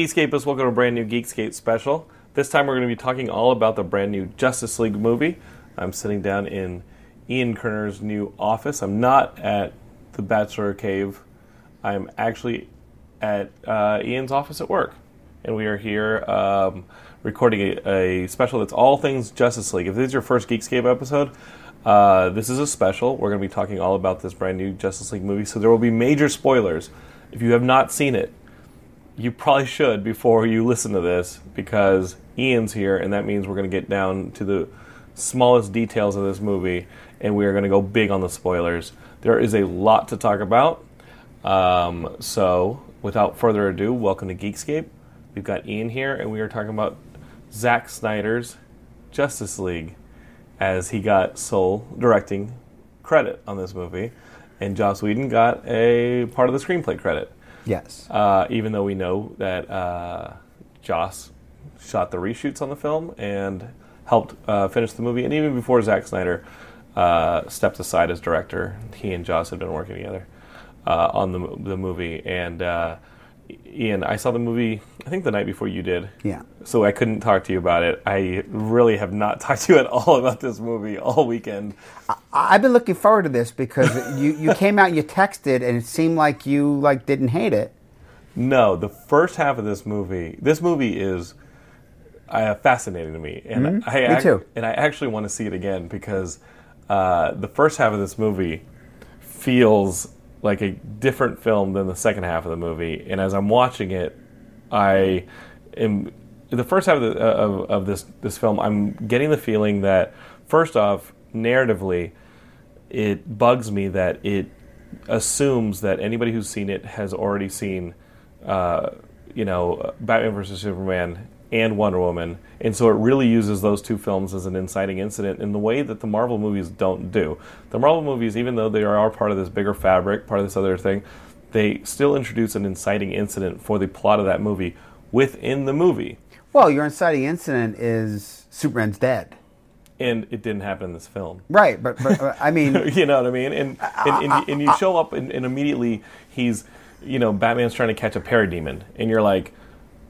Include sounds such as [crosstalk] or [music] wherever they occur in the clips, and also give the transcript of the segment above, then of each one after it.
Hey Geekscapists, welcome to a brand new Geekscape special. This time we're going to be talking all about the brand new Justice League movie. I'm sitting down in Ian Kerner's new office. I'm not at the Bachelor Cave. I'm actually at uh, Ian's office at work. And we are here um, recording a, a special that's all things Justice League. If this is your first Geekscape episode, uh, this is a special. We're going to be talking all about this brand new Justice League movie, so there will be major spoilers. If you have not seen it, you probably should before you listen to this because Ian's here, and that means we're going to get down to the smallest details of this movie, and we are going to go big on the spoilers. There is a lot to talk about. Um, so, without further ado, welcome to Geekscape. We've got Ian here, and we are talking about Zack Snyder's Justice League as he got sole directing credit on this movie, and Joss Whedon got a part of the screenplay credit. Yes. Uh, even though we know that uh, Joss shot the reshoots on the film and helped uh, finish the movie, and even before Zack Snyder uh, stepped aside as director, he and Joss had been working together uh, on the the movie. And uh, Ian, I saw the movie I think the night before you did. Yeah. So I couldn't talk to you about it. I really have not [laughs] talked to you at all about this movie all weekend. I- have been looking forward to this because [laughs] you, you came out and you texted and it seemed like you like didn't hate it. No, the first half of this movie. This movie is uh, fascinating to me, and Mm-hmm. I Me too. And I actually want to see it again because uh, the first half of this movie feels like a different film than the second half of the movie. And as I'm watching it, I am the first half of, the, of, of this this film. I'm getting the feeling that first off, narratively, it bugs me that it assumes that anybody who's seen it has already seen, uh, you know, Batman versus Superman and Wonder Woman, and so it really uses those two films as an inciting incident in the way that the Marvel movies don't do. The Marvel movies, even though they are part of this bigger fabric, part of this other thing, they still introduce an inciting incident for the plot of that movie within the movie, Well, your inciting incident is Superman's dead. and it didn't happen in this film. Right, but, but I mean, [laughs] you know what I mean? And and, and, and you show up and, and immediately he's, you know, Batman's trying to catch a parademon, and you're like,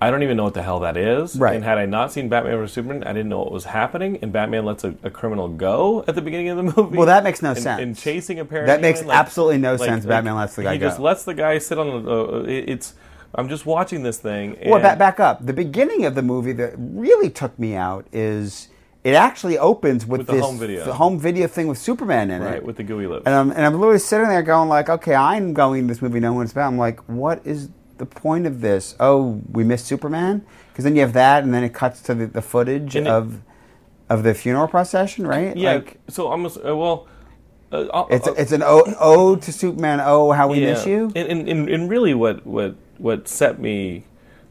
I don't even know what the hell that is. Right. And had I not seen Batman vs Superman, I didn't know what was happening. And Batman lets a, a criminal go at the beginning of the [laughs] movie. Well, that makes no and, sense. And chasing a parent. That makes absolutely no sense. Batman lets the guy go. he just lets the guy sit on the. Uh, it- it's. I'm just watching this thing. And well, back, back up. The beginning of the movie that really took me out is it actually opens with, With the this home video. the home video thing with Superman in Right it. with the gooey lips. And I'm, and I'm literally sitting there going like, okay, I'm going to this movie, no one's about. I'm like, what is the point of this? Oh, we missed Superman? Because then you have that, and then it cuts to the, the footage And it- of of the funeral procession, right? yeah. Like, so almost. Uh, well. Uh, I'll- it's, it's an ode, ode to Superman. Oh, how we miss you. And, and, and, and really, what, what what set me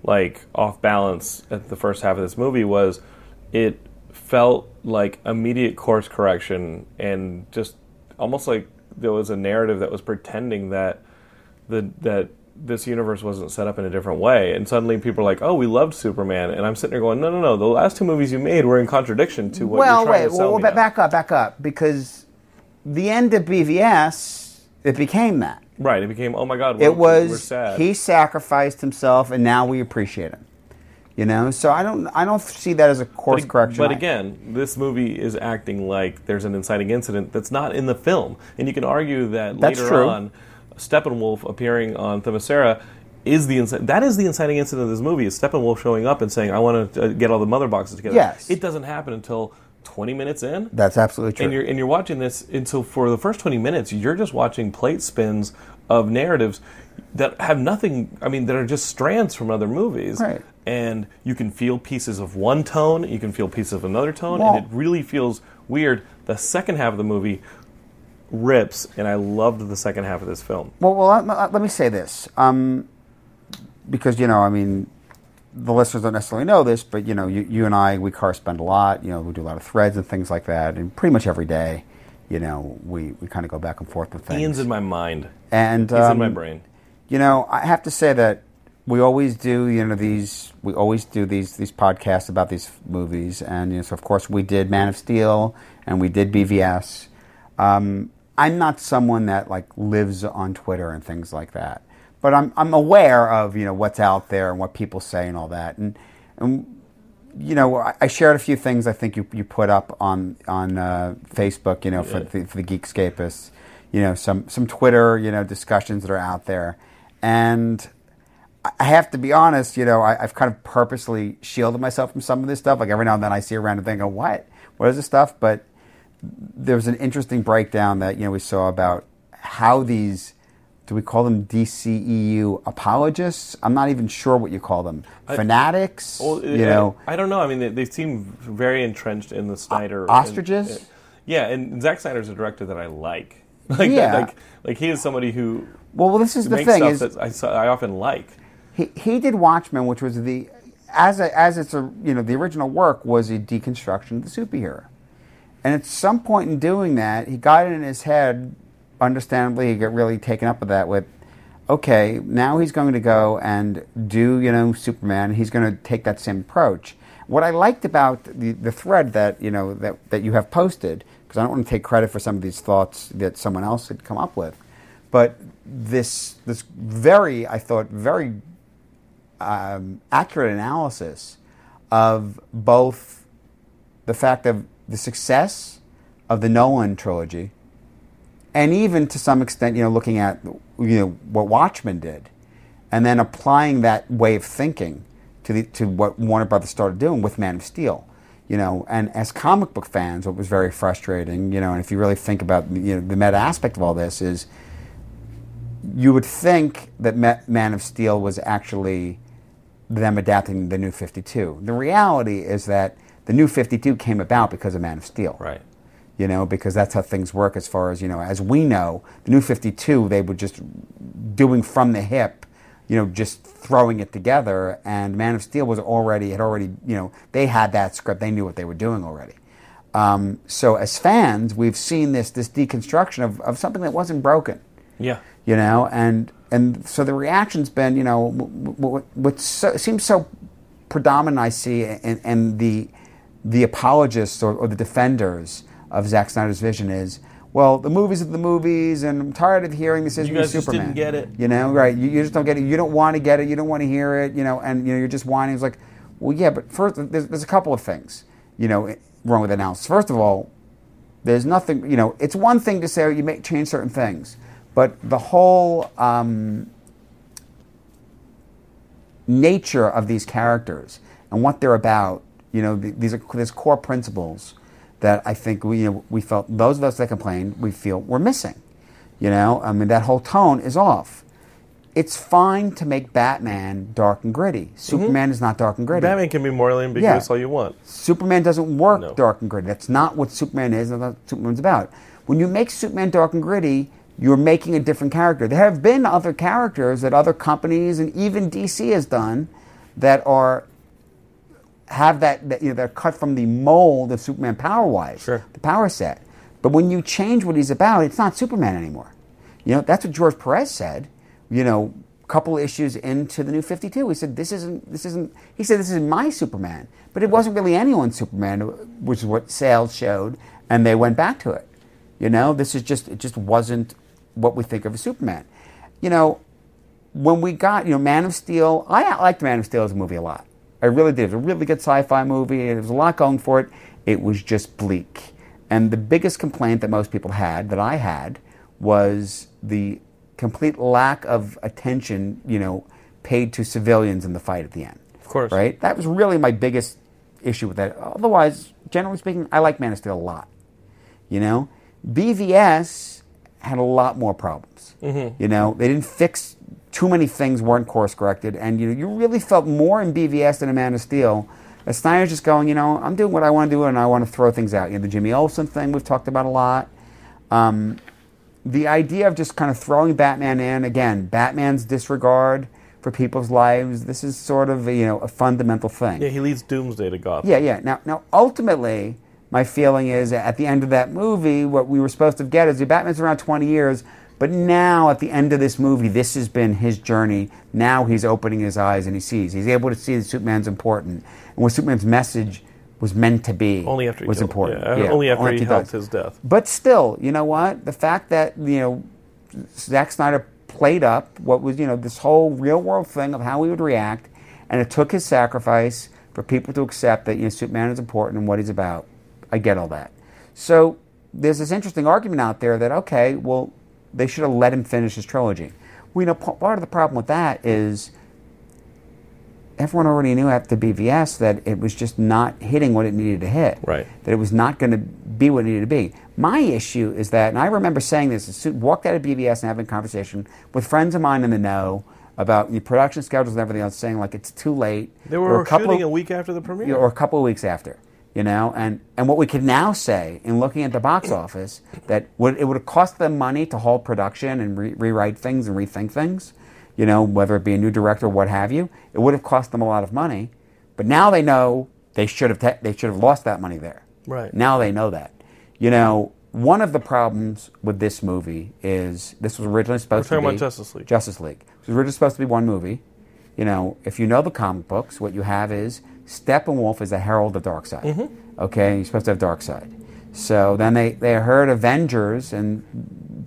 like off balance at the first half of this movie was it felt like immediate course correction and just almost like there was a narrative that was pretending that the that this universe wasn't set up in a different way and suddenly people are like oh we loved superman and i'm sitting there going no no no the last two movies you made were in contradiction to what well, you're trying wait, to sell well, ba- back up, back up, because the end of BVS, it became that. right it became oh my god we're, It was sad he sacrificed himself, and now we appreciate him. You know, so I don't, I don't see that as a course But, correction. but again, this movie is acting like there's an inciting incident that's not in the film, and you can argue that That's later true. on, Steppenwolf appearing on Themyscira is the inci- that is the inciting incident of this movie. Is Steppenwolf showing up and saying, "I want to uh, get all the mother boxes together." Yes. it doesn't happen until 20 minutes in. that's absolutely true. And you're and you're watching this, and so for the first 20 minutes, you're just watching plate spins of narratives that have nothing. I mean, that are just strands from other movies. Right. And you can feel pieces of one tone, you can feel pieces of another tone, and it really feels weird. The second half of the movie rips, and I loved the second half of this film. Well, well, let, let me say this, um, because you know, I mean, the listeners don't necessarily know this, but you know, you, you and I, we correspond a lot. You know, we do a lot of threads and things like that, and pretty much every day, you know, we, we kind of go back and forth with things. Ian's in my mind. and He's um, in my brain. You know, I have to say that we always do, you know, these we always do these these podcasts about these movies, and you know, so of course we did Man of Steel and we did BVS. Um, I'm not someone that like lives on Twitter and things like that, but I'm I'm aware of you know what's out there and what people say and all that, and and you know I, I shared a few things I think you you put up on on uh, Facebook, you know, for, the, for the Geekscapists, you know, some some Twitter, you know, discussions that are out there, and. I have to be honest, you know, I, have kind of purposely shielded myself from some of this stuff. Like every now and then I see a random thing, and go, what? What is this stuff? But there was an interesting breakdown that, you know, we saw about how these do we call them DCEU apologists? I'm not even sure what you call them. Fanatics? Well, you know, I, I don't know. I mean, they, they seem very entrenched in the Snyder. ostriches? and- yeah, and Zack Snyder's a director that I like. [laughs] Like, Yeah. like, like he is somebody who well, this is the thing is I, I often like. he, he did Watchmen, which was the as a, as it's a you know the original work was a deconstruction of the superhero, and at some point in doing that, he got it in his head. Understandably, he got really taken up with that. With okay, now he's going to go and do you know Superman. He's going to take that same approach. What I liked about the, the thread that you know that, that you have posted, because I don't want to take credit for some of these thoughts that someone else had come up with, but this this very I thought very um, accurate analysis of both the fact of the success of the Nolan trilogy, and even to some extent, you know, looking at you know what Watchmen did, and then applying that way of thinking to the to what Warner Brothers started doing with Man of Steel. You know, and as comic book fans, what was very frustrating, you know, and if you really think about you know the meta aspect of all this is you would think that Man of Steel was actually them adapting the New 52. The reality is that the New 52 came about because of Man of Steel. Right. You know, because that's how things work as far as, you know, as we know, the New 52, they were just doing from the hip, you know, just throwing it together. And Man of Steel was already, had already, you know, they had that script. They knew what they were doing already. Um, so as fans, we've seen this, this deconstruction of, of something that wasn't broken Yeah. you know, and and so the reaction's been, you know, what, what so, seems so predominant I see in, in the the apologists or, or the defenders of Zack Snyder's vision is, well, the movies are the movies, and I'm tired of hearing this isn't guys just Superman. didn't get it. You know, right? You, you just don't get it. You don't want to get it. You don't want to hear it. You know, and you know, you're just whining. It's like, well, yeah, but first, there's, there's a couple of things, you know, wrong with the analysis. First of all, there's nothing, you know, it's one thing to say oh, you may change certain things, but the whole um, nature of these characters and what they're about, you know, th- these are these core principles that I think we, you know, we felt, those of us that complained, we feel we're missing. You know, I mean, that whole tone is off. It's fine to make Batman dark and gritty. Mm-hmm. Superman is not dark and gritty. Batman can be morally ambiguous all you want. Superman doesn't work No. dark and gritty. That's not what Superman is. That's not what Superman's about. When you make Superman dark and gritty, you're making a different character. There have been other characters that other companies and even DC has done that are have that, that you know they're cut from the mold of Superman power wise, Sure. the power set. But when you change what he's about, it's not Superman anymore. You know that's what George Perez said. You know, a couple issues into the new Fifty Two, he said this isn't this isn't. He said this isn't my Superman, but it wasn't really anyone's Superman, which is what sales showed, and they went back to it. You know, this is just it just wasn't what we think of as Superman. You know, when we got, you know, Man of Steel, I liked Man of Steel as a movie a lot. I really did. It was a really good sci-fi movie. There was a lot going for it. It was just bleak. And the biggest complaint that most people had, that I had, was the complete lack of attention, you know, paid to civilians in the fight at the end. Of course. Right? That was really my biggest issue with that. Otherwise, generally speaking, I like Man of Steel a lot. You know, BVS had a lot more problems. Mm-hmm. You know, they didn't fix too many things weren't course corrected, and you you really felt more in BVS than in Man of Steel. As Snyder's just going, you know, I'm doing what I want to do, and I want to throw things out. You know, the Jimmy Olsen thing we've talked about a lot. Um, the idea of just kind of throwing Batman in again, Batman's disregard for people's lives. This is sort of you know a fundamental thing. Yeah, he leads Doomsday to Gotham. Yeah, yeah. Now, now, ultimately, my feeling is at the end of that movie, what we were supposed to get is the Batman's around 20 years, but now at the end of this movie, this has been his journey. Now he's opening his eyes and he sees. He's able to see that Superman's important and what Superman's message was meant to be Only after he was killed- important. yeah, only after he died. helped his death. But still, you know what? The fact that you know Zack Snyder played up what was, you know, this whole real world thing of how he would react, and it took his sacrifice for people to accept that you know Superman is important and what he's about. I get all that. So there's this interesting argument out there that okay, well, they should have let him finish his trilogy. We know part of the problem with that is everyone already knew after BVS that it was just not hitting what it needed to hit. Right. That it was not going to be what it needed to be. My issue is that, and I remember saying this, walked out of BVS and having a conversation with friends of mine in the know about the production schedules and everything else, saying like it's too late. They were shooting a week after the premiere, or a couple of weeks after. You know, and, and what we can now say in looking at the box office that would, it would have cost them money to halt production and re- rewrite things and rethink things you know, whether it be a new director or what have you. It would have cost them a lot of money, but now they know they should have te- they should have lost that money there. Right. Now they know that. You know, one of the problems with this movie is this was originally supposed We're talking to be about Justice League. Justice League. It was originally supposed to be one movie. You know, if you know the comic books, what you have is Steppenwolf is a herald of Darkseid. Mm-hmm. Okay, you're supposed to have Darkseid. So then they, they heard Avengers, and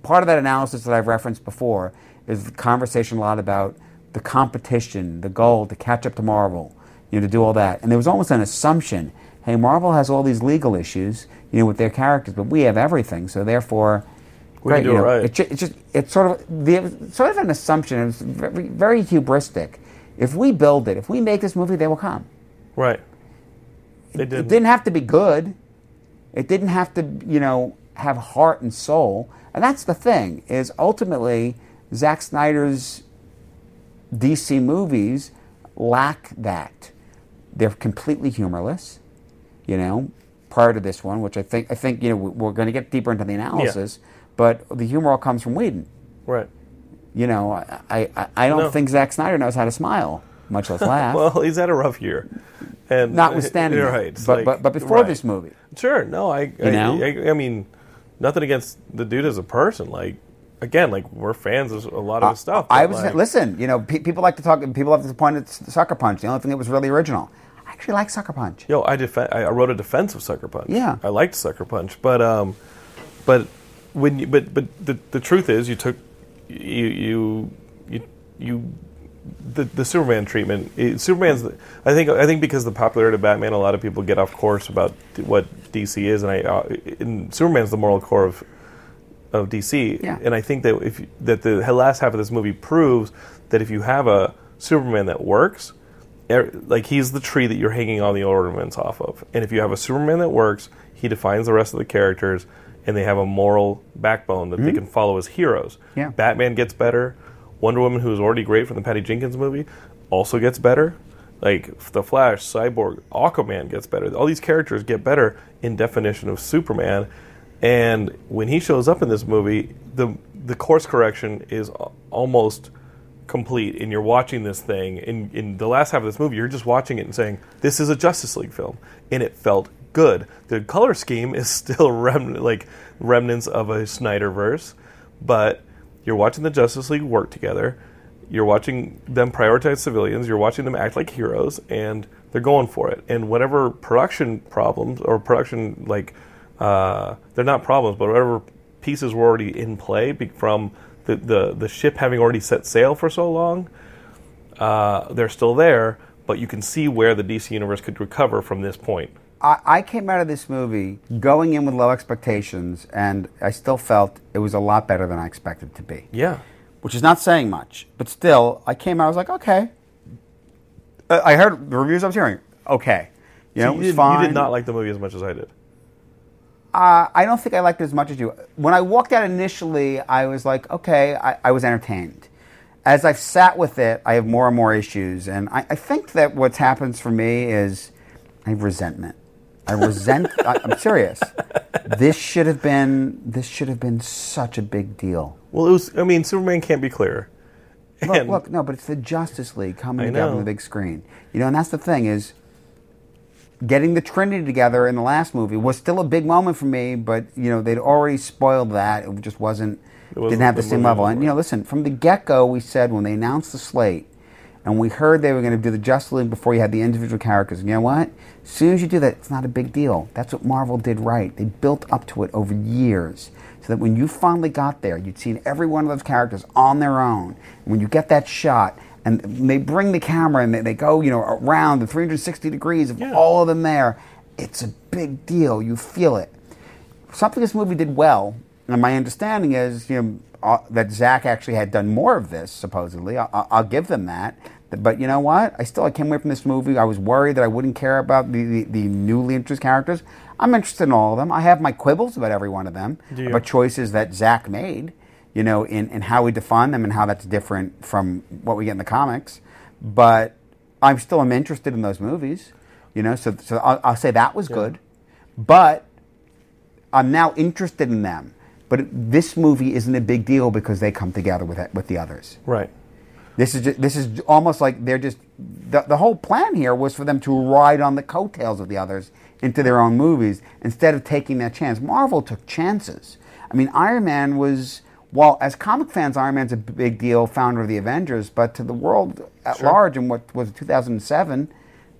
part of that analysis that I've referenced before is the conversation a lot about the competition, the goal to catch up to Marvel, you know, to do all that. And there was almost an assumption, hey, Marvel has all these legal issues, you know, with their characters, but we have everything, so therefore, we great, you know, it right. It's it's just it's sort of the sort of an assumption. It's very, very hubristic. If we build it, if we make this movie, they will come. Right. They did. It didn't have to be good. It didn't have to, you know, have heart and soul. And that's the thing is ultimately Zack Snyder's DC movies lack that. They're completely humorless, you know, prior to this one, which I think I think you know we're going to get deeper into the analysis, yeah. but the humor all comes from Whedon. Right. You know, I I, I don't no. think Zack Snyder knows how to smile, much less laugh. [laughs] well, he's had a rough year. And notwithstanding, you're right. But, like, but but before right. this movie, sure. No, I you know? I, I mean, nothing against the dude as a person. Like again, like we're fans of a lot of his stuff. I was like, listen. You know, pe- people like to talk. People have to point at Sucker Punch. The only thing that was really original. I actually like Sucker Punch. Yo, I def- I wrote a defense of Sucker Punch. Yeah, I liked Sucker Punch, but um, but when you, but but the the truth is, you took you you you you. The, the Superman treatment, it, Superman's. I think I think because the popularity of Batman, a lot of people get off course about what DC is, and I, uh, and Superman's the moral core of of DC. Yeah. And I think that if that the last half of this movie proves that if you have a Superman that works, er, like he's the tree that you're hanging all the ornaments off of. And if you have a Superman that works, he defines the rest of the characters and they have a moral backbone that mm-hmm. they can follow as heroes. Yeah. Batman gets better. Wonder Woman, who is already great from the Patty Jenkins movie, also gets better. Like the Flash, Cyborg, Aquaman gets better. All these characters get better in definition of Superman and when he shows up in this movie, the the course correction is almost complete. And you're watching this thing in in the last half of this movie, you're just watching it and saying, "This is a Justice League film," and it felt good. The color scheme is [laughs] still rem- like remnants of a Snyderverse, but you're watching the Justice League work together. You're watching them prioritize civilians. You're watching them act like heroes, and they're going for it. And whatever production problems or production like uh, they're not problems, but whatever pieces were already in play from the, the, the ship having already set sail for so long, uh, they're still there, but you can see where the DC universe could recover from this point. I, I came out of this movie going in with low expectations, and I still felt it was a lot better than I expected it to be. Yeah. Which is not saying much, but still, I came out, I was like, okay. Uh, I heard the reviews I was hearing, okay. You so know, you it was did, fine. You did not like the movie as much as I did. Uh, I don't think I liked it as much as you. When I walked out initially, I was like, okay, I, I was entertained. As I've sat with it, I have more and more issues, and I, I think that what happens for me is I have resentment. I resent. I, I'm serious. This should have been. This should have been such a big deal. Well, it was. I mean, Superman can't be clearer. Look, look, no, but it's the Justice League coming together on the big screen. You know, and that's the thing is getting the Trinity together in the last movie was still a big moment for me, but you know they'd already spoiled that. It just wasn't, it wasn't didn't have the, the same level. And you know, listen, from the get go, we said when they announced the slate, And we heard they were going to do the Justice League before you had the individual characters. And you know what? As soon as you do that, it's not a big deal. That's what Marvel did right. They built up to it over years. So that when you finally got there, you'd seen every one of those characters on their own. And when you get that shot, and they bring the camera and they, they go, you know, around the 360 degrees of Yeah. all of them there, it's a big deal. You feel it something this movie did well, and my understanding is you know uh, that Zack actually had done more of this supposedly. I, I- I'll give them that. But you know what? I still I came away from this movie. I was worried that I wouldn't care about the, the, the newly introduced characters. I'm interested in all of them. I have my quibbles about every one of them, about choices that Zack made. You know, in, in how we define them and how that's different from what we get in the comics. But I'm still am interested in those movies. You know, so so I'll, I'll say that was good. But I'm now interested in them. But this movie isn't a big deal because they come together with it, with the others. Right. This is just, this is almost like they're just the, the whole plan here was for them to ride on the coattails of the others into their own movies instead of taking that chance. Marvel took chances. I mean, Iron Man was well as comic fans, Iron Man's a big deal, founder of the Avengers, but to the world at Sure. large in what was it, 2007,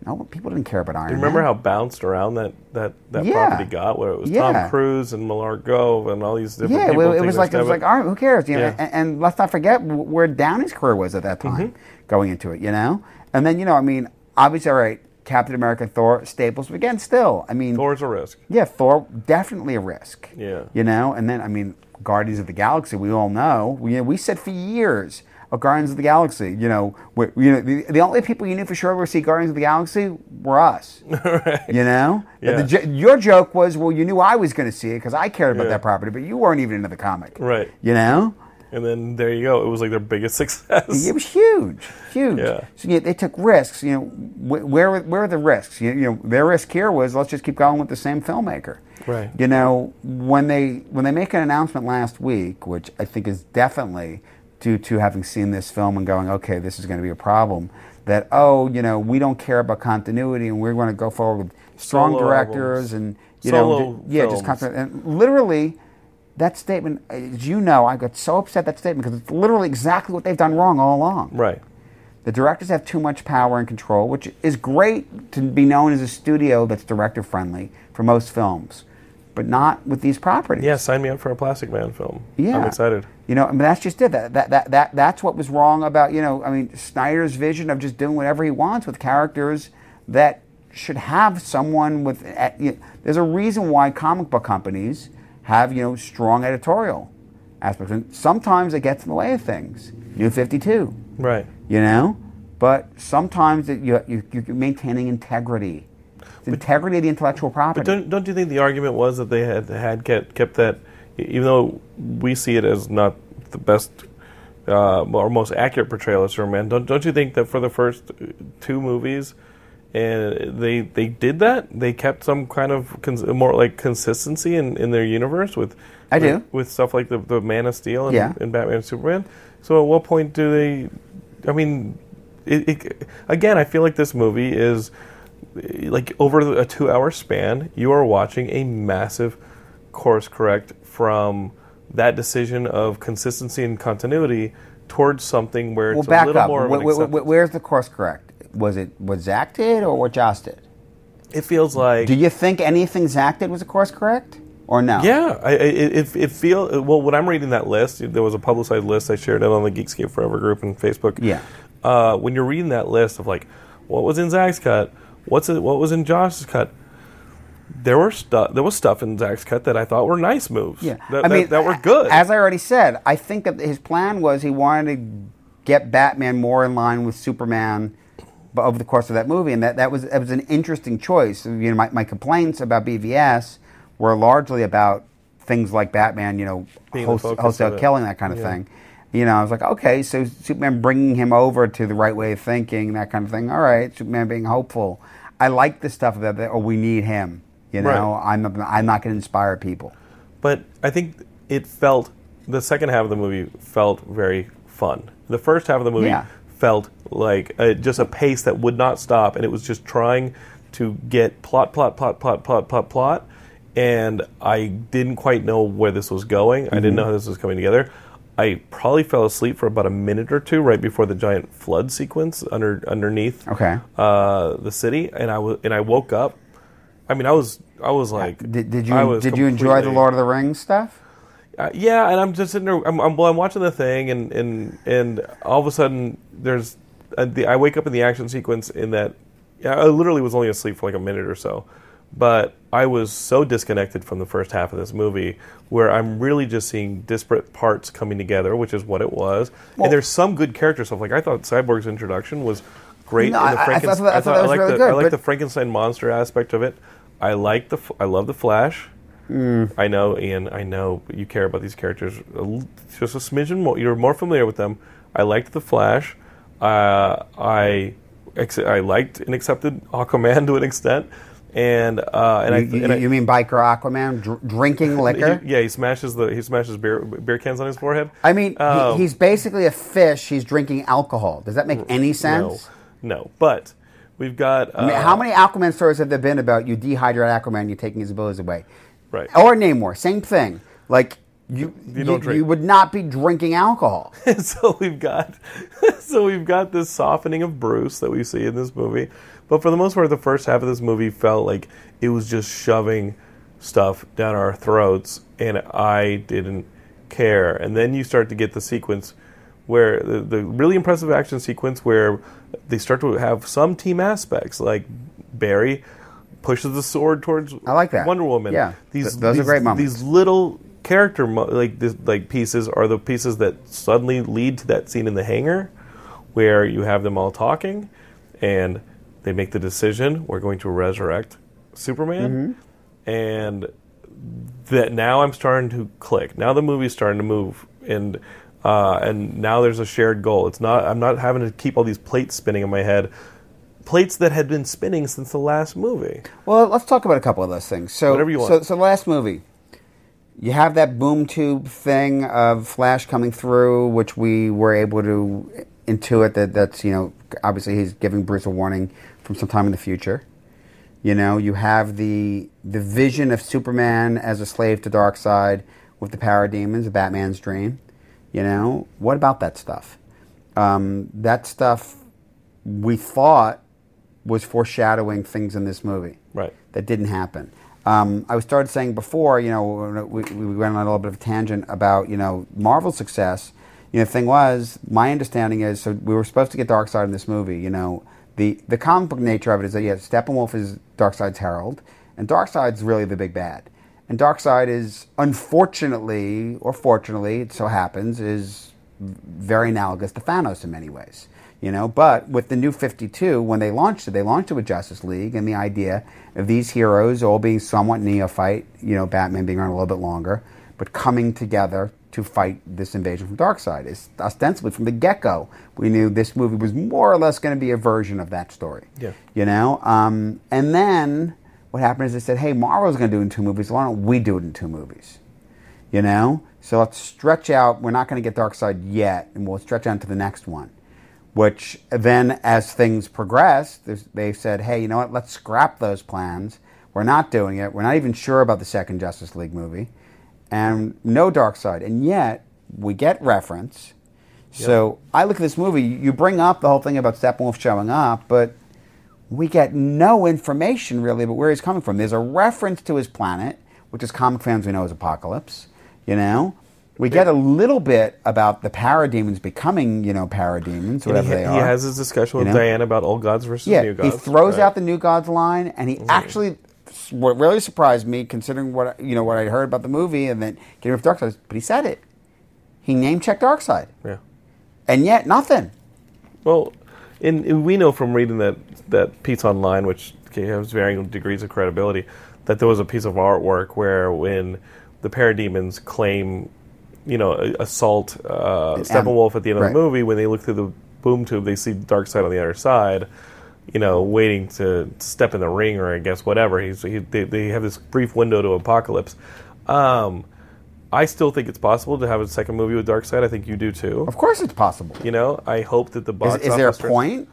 no people didn't care about Iron Do you Man. remember how bounced around that that, that Yeah. property got, where it was Yeah. Tom Cruise and Millard Gove and all these different Yeah, people. well, it was like it was like, all right, who cares? You know, Yeah. and, and let's not forget where Downey's career was at that time, Mm-hmm. going into it. You know, and then you know, I mean, obviously, all right, Captain America, Thor, staples, but again, still, I mean, Thor's a risk. yeah, Thor definitely a risk. Yeah. you know, and then I mean, Guardians of the Galaxy, we all know. We we said for years. Of Guardians of the Galaxy, you know, we, you know, the, the only people you knew for sure were see Guardians of the Galaxy were us. [laughs] right. You know, Yeah. the, your joke was, well, you knew I was going to see it because I cared about Yeah. that property, but you weren't even into the comic. Right. You know, And then there you go. It was like their biggest [laughs] success. it was huge, huge. Yeah. So yeah, they took risks. You know, wh- where where are the risks? You, you know, their risk here was let's just keep going with the same filmmaker. Right. You know, when they when they make an announcement last week, which I think is definitely due to having seen this film and going, okay, this is going to be a problem. That oh, you know, we don't care about continuity and we're going to go forward with strong Solo directors albums. and you Solo know, yeah, just content. And literally, that statement, as you know, I got so upset that statement because it's literally exactly what they've done wrong all along. Right. The directors have too much power and control, which is great to be known as a studio that's director friendly for most films, but not with these properties. Yeah, sign me up for a Plastic Man film. Yeah. I'm excited. You know, I mean, that's just it. That, that, that, that, that's what was wrong about, you know, I mean, Snyder's vision of just doing whatever he wants with characters that should have someone with. uh, You know, there's a reason why comic book companies have, you know, strong editorial aspects. And sometimes it gets in the way of things. New 52 Right. you know. But sometimes it, you, you, you're maintaining integrity, the integrity of the intellectual property. But don't don't you think the argument was that they had had kept kept that, even though we see it as not the best uh, or most accurate portrayal of Superman, don't don't you think that for the first uh, two movies, and they they did that they kept some kind of cons- more like consistency in, in their universe with I with, do. with stuff like the, the Man of Steel and, Yeah. and Batman and Superman. So at what point do they? I mean, it, it, again, I feel like this movie is like over a two-hour span. You are watching a massive course correct from that decision of consistency and continuity towards something where well, it's a little up. more of Wh- an wh- wh- where's the course correct? Was it what Zack did or what Joss did? It feels like Do you think anything Zack did was a course correct or no? Yeah, I, it, it feel well when I'm reading that list. There was a publicized list. I shared it on the Geekscape Forever group and Facebook. Yeah. Uh, when you're reading that list of like, what was in Zack's cut, what's it, what was in Joss's cut, there were stuff. There was stuff in Zack's cut that I thought were nice moves. Yeah, that, I mean that, that were good. As I already said, I think that his plan was he wanted to get Batman more in line with Superman over the course of that movie, and that, that was that was an interesting choice. You know, my, my complaints about BVS were largely about things like Batman, you know, host, wholesale killing that kind of Yeah. thing. You know, I was like, okay, so Superman bringing him over to the right way of thinking, that kind of thing. All right, Superman being hopeful. I like the stuff that, that oh, we need him. You know, Right. I'm I'm not going to inspire people. but I think it felt the second half of the movie felt very fun. The first half of the movie Yeah. felt like uh just a pace that would not stop, and it was just trying to get plot, plot, plot, plot, plot, plot, plot. And I didn't quite know where this was going. I Mm-hmm. didn't know how this was coming together. I probably fell asleep for about a minute or two right before the giant flood sequence under underneath Okay. uh, the city, and I was and I woke up. I mean, I was I was like, Did, did you did you enjoy the Lord of the Rings stuff? uh, yeah, and I'm just sitting there. I'm, I'm, well, I'm watching the thing, and, and and all of a sudden, there's uh, the, I wake up in the action sequence in that. I literally was only asleep for like a minute or so, but I was so disconnected from the first half of this movie, where I'm really just seeing disparate parts coming together, which is what it was. Well- and there's some good character stuff. Like I thought Cyborg's introduction was great. No, in the I- I Franken- thought- I thought that was like really the, good, I like but- the Frankenstein monster aspect of it. I like the. I love the Flash. Hmm. I know, Ian. I know you care about these characters just a smidgen more. You're more familiar with them. I liked the Flash. Uh, I ex- I liked and accepted Aquaman [laughs] to an extent, and uh, and I You, you, I, mean biker Aquaman dr- drinking [laughs] liquor? he- yeah, he smashes the he smashes beer beer cans on his forehead. I mean, Um, he, he's basically a fish. He's drinking alcohol. Does that make any no, sense? no, but we've got. Uh, I mean, how many Aquaman stories have there been about you dehydrate Aquaman, you're taking his abilities away? Right. Or Namor, same thing. Like you, You you, you would not be drinking alcohol. [laughs] so we've got [laughs] so we've got this softening of Bruce that we see in this movie. But for the most part the first half of this movie felt like it was just shoving stuff down our throats and I didn't care. And then you start to get the sequence where the, the really impressive action sequence where they start to have some team aspects like Barry pushes the sword towards I like that. Wonder Woman. Yeah. These Th- those are great moments. These little character mo- like this, like pieces are the pieces that suddenly lead to that scene in the hangar where you have them all talking and they make the decision we're going to resurrect Superman Mm-hmm. and that now I'm starting to click. Now the movie's starting to move and uh, and now there's a shared goal. It's not I'm not having to keep all these plates spinning in my head. Plates that had been spinning since the last movie. Well, let's talk about a couple of those things. So, Whatever you want. so the last movie, you have that boom tube thing of Flash coming through, which we were able to intuit that that's you know obviously he's giving Bruce a warning from some time in the future. You know, you have the the vision of Superman as a slave to Darkseid with the parademons, Batman's dream. You know, what about that stuff? Um, that stuff we thought was foreshadowing things in this movie Right. that didn't happen. Um, I was started saying before, you know, we, we went on a little bit of a tangent about, you know, Marvel's success. You know, the thing was, my understanding is, so we were supposed to get Darkseid in this movie. You know, the the comic book nature of it is that yeah, Steppenwolf is Darkseid's herald, and Darkseid's really the big bad. And Darkseid is, unfortunately or fortunately, it so happens, is very analogous to Thanos in many ways. You know, but with the new 52, when they launched it, they launched it with Justice League and the idea of these heroes all being somewhat neophyte, you know, Batman being around a little bit longer, but coming together to fight this invasion from Darkseid. Is ostensibly from the get-go, we knew this movie was more or less going to be a version of that story. Yeah. You know, um, and then what happened is they said, "Hey, Marvel's going to do it in two movies. Why don't we do it in two movies?" You know, so let's stretch out. We're not going to get Darkseid yet, and we'll stretch out to the next one. Which then, as things progress, there's- they said, "Hey, you know what? Let's scrap those plans. We're not doing it. We're not even sure about the second Justice League movie, and no Darkseid. And yet, we get reference. So I look at this movie. You bring up the whole thing about Steppenwolf showing up, but we get no information really about where he's coming from. There's a reference to his planet, which is comic fans we know as Apokolips. You know, we get a little bit about the parademons becoming, you know, parademons, whatever he, they are. he has his discussion You with know? Diana about old gods versus yeah, new gods. he throws Right. out the new gods line, and he mm-hmm. actually. What really surprised me, considering what you know what I heard about the movie and then getting rid of Darkseid, but he said it. He name checked Darkseid, Yeah. and yet nothing. Well, in- we know from reading that that piece online, which has varying degrees of credibility, that there was a piece of artwork where when the parademons claim, you know, assault uh, Steppenwolf at the end of right. the movie, when they look through the boom tube, they see Darkseid on the other side. You know, waiting to step in the ring, or I guess whatever. He's he, they, they have this brief window to Apokolips. Um, I still think it's possible to have a second movie with Darkseid. I think you do too. Of course, it's possible. You know, I hope that the Is, box is there a point?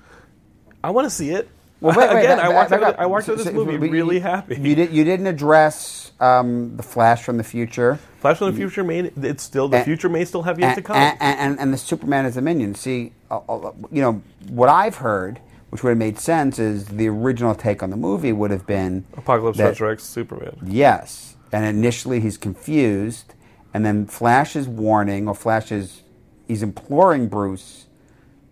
I want to see it. Well, wait, [laughs] wait, Again, that- I walked that- out I walked out of this so- movie but you- really happy. You did. You didn't address um, the Flash from the future. Flash from the Future may it's still the And- future may still have yet and, to come. And, and, and the Superman as a minion. See, uh, uh, you know what I've heard, which would have made sense, is the original take on the movie would have been Apokolips that- resurrects Superman. Yes, and initially he's confused, and then Flash is warning, or Flash is he's imploring Bruce,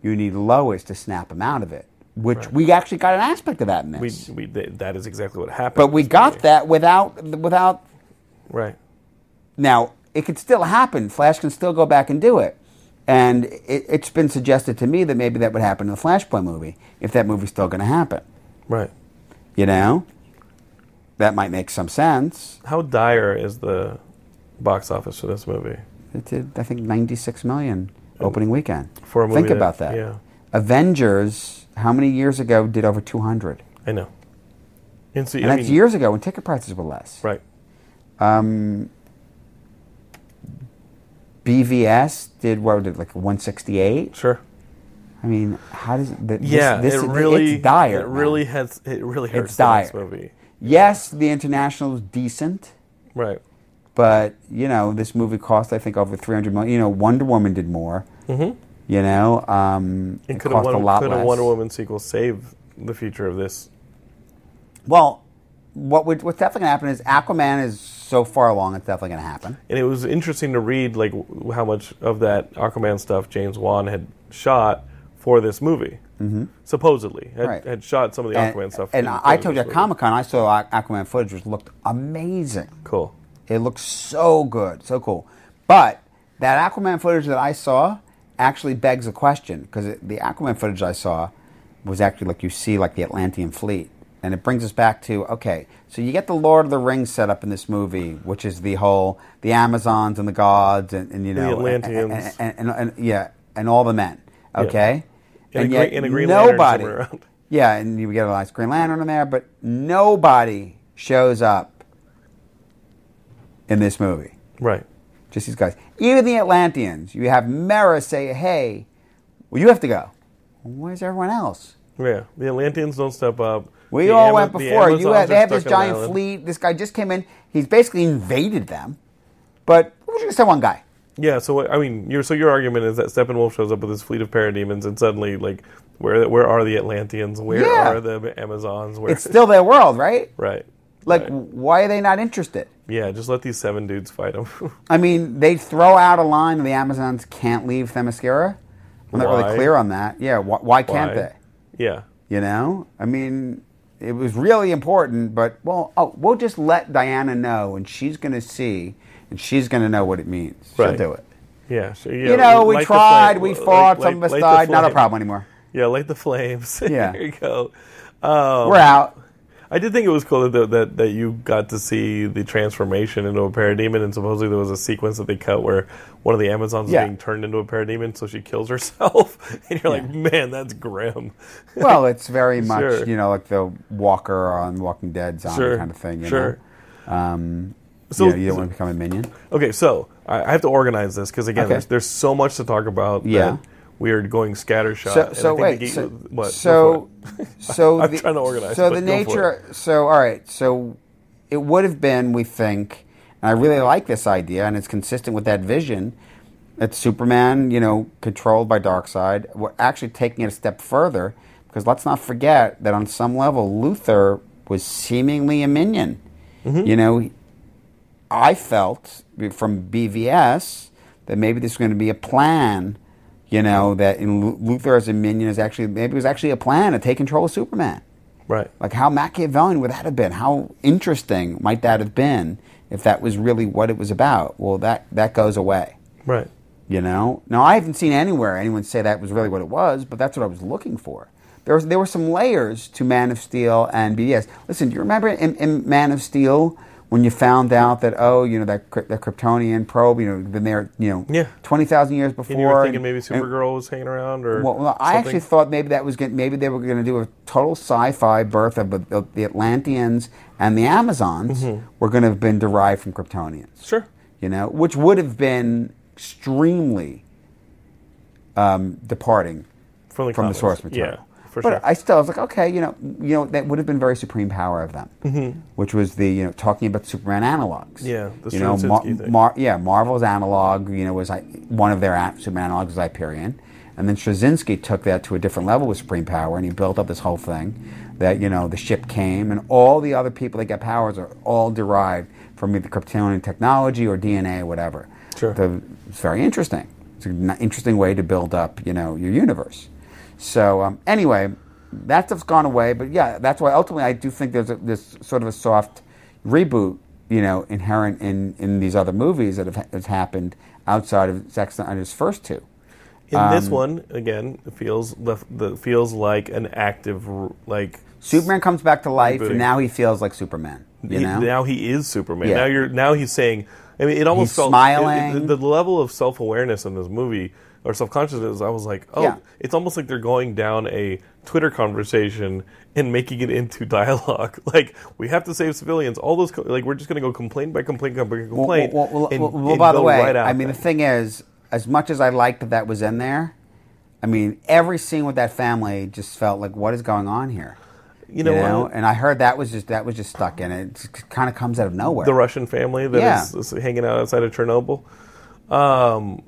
you need Lois to snap him out of it. Which Right. we actually got an aspect of that in We, this, we th- that is exactly what happened. but we got movie. that without without. right. Now it could still happen. Flash can still go back and do it, and it, it's been suggested to me that maybe that would happen in the Flashpoint movie if that movie's still going to happen. Right. You know, that might make some sense. How dire is the box office for this movie? It did, I think, 96 million opening weekend. For a movie Think that- about that. yeah. Avengers, how many years ago did over 200? I know. And, so, And I that's mean, years ago when ticket prices were less. Right. Um, BVS did what did like 168? Sure. I mean, how does? This, Yeah. this, it really. it's dire. It man. really has. It really hurts It's dire. movie. Yes, the international is decent, Right. But you know this movie cost I think over 300 million. You know, Wonder Woman did more. Mm-hmm. You know, um, And it could cost Wonder, a lot could less. a Wonder Woman sequel save the future of this? Well, what would, what's definitely going to happen is Aquaman is so far along. It's definitely going to happen. And it was interesting to read like how much of that Aquaman stuff James Wan had shot for this movie. Mm-hmm. Supposedly, had, Right. had shot some of the and Aquaman stuff. and I told you at. Comic Con, I saw Aquaman footage, which looked amazing. Cool. It looks so good, so cool. But that Aquaman footage that I saw actually begs a question because the Aquaman footage I saw was actually like you see like the Atlantean fleet, and it brings us back to okay. So you get the Lord of the Rings set up in this movie, which is the whole the Amazons and the gods and, and you know and- Atlanteans. and, and, and, yeah and all the men. Okay, And a Green- and a Green nobody. Yeah, and you get a nice Green Lantern in there, but nobody shows up in this movie. Right. Just these guys. Even the Atlanteans. You have Mera say, hey, well, you have to go. Well, where's everyone else? Yeah. The Atlanteans don't step up. We The all Ama- went the before. You Amazons have, they have this stuck on an giant fleet. This guy just came in. He's basically invaded them. But we're just say one guy. Yeah, so I mean, your so your argument is that Steppenwolf shows up with his fleet of parademons, and suddenly, like, where where are the Atlanteans? Where Yeah. are the Amazons? Where It's still their world, right? right? Like, right. why are they not interested? yeah, just let these seven dudes fight them. [laughs] I mean, they throw out a line the Amazons can't leave Themyscira. I'm not Why? really clear on that. Yeah, wh- why can't Why? they? yeah, You know, I mean, it was really important, but well, oh, we'll just let Diana know, and she's going to see, and she's going to know what it means. She'll do it. yeah. So, yeah you know, we tried, we fought, light- some of us died. Not a problem anymore. Yeah, light the flames. [laughs] Yeah. there you go. Um, We're out. I did think it was cool that, that that you got to see the transformation into a parademon, and supposedly there was a sequence that they cut where one of the Amazons Yeah. is being turned into a parademon, so she kills herself, [laughs] and you're like, man, that's grim. [laughs] Well, it's very [laughs] much, Sure. you know, like the Walker on Walking Dead zombie Sure, kind of thing. You sure. Know? Um, So- you, know, you don't want to become a minion. Okay, so I, I have to organize this because again, Okay. there's, there's so much to talk about. Yeah. that we are going scattershot. So, so wait. the geek- so, what? So, [laughs] so [laughs] I'm the, trying to organize, So the nature. So all right. So it would have been, we think, and I really like this idea, and it's consistent with that vision. That Superman, you know, controlled by Darkseid. We're actually taking it a step further because let's not forget that on some level, Luthor was seemingly a minion. Mm-hmm. You know, I felt from BVS that maybe this was going to be a plan. You know that in Lu- Luthor as a minion is actually maybe it was actually a plan to take control of Superman. right. Like how Machiavellian would that have been? How interesting might that have been if that was really what it was about? Well, that that goes away. Right. You know. Now I haven't seen anywhere anyone say that was really what it was, but that's what I was looking for. There was there were some layers to Man of Steel and BVS. Listen, do you remember in, in Man of Steel when you found out that oh you know that that Kryptonian probe you know been there you know Yeah. twenty thousand years before And you were thinking maybe and- Supergirl was hanging around, or well, well, I something? actually thought maybe that was going maybe they were going to do a total sci-fi birth of the, of the Atlanteans and the Amazons Mm-hmm. were going to have been derived from Kryptonians. sure. You know, which would have been extremely um, departing From the, from the source material. Yeah. For but sure. I still was like, okay, you know, you know, that would have been very supreme power of them, mm-hmm. which was the you know talking about Superman analogs. Yeah, the you know, thing. Mar- yeah, Marvel's analog, you know, was like one of their Superman analogs was Hyperion, and then Straczynski took that to a different level with supreme power, and he built up this whole thing that you know the ship came, and all the other people that get powers are all derived from either Kryptonian technology or DNA or whatever. Sure. The- it's very interesting. It's an interesting way to build up, you know, your universe. So um, anyway, that stuff's gone away. But yeah, that's why ultimately I do think there's a, this sort of a soft reboot, you know, inherent in, in these other movies that have has happened outside of Zack Snyder's first two. In this Um, one, again, it feels the, the feels like an active like Superman comes back to life, Rebooting. and now he feels like Superman. You he- know, now he is Superman. Yeah. Now you're now he's saying. I mean, it almost He's felt smiling. it- it- the level of self awareness in this movie or self consciousness. I was like, oh, Yeah. it's almost like they're going down a Twitter conversation and making it into [laughs] dialogue. Like we have to save civilians. All those co- like we're just going to go complaint by complaint, complaint, Well, complaint. well, well, and- well, and by the way, right I mean, there. the thing is, as much as I liked that that was in there, I mean, every scene with that family just felt like, what is going on here? you know, what? And I heard that was just that was just stuck in it. It kind of comes out of nowhere. the Russian family that is Yeah. is hanging out outside of Chernobyl. Um,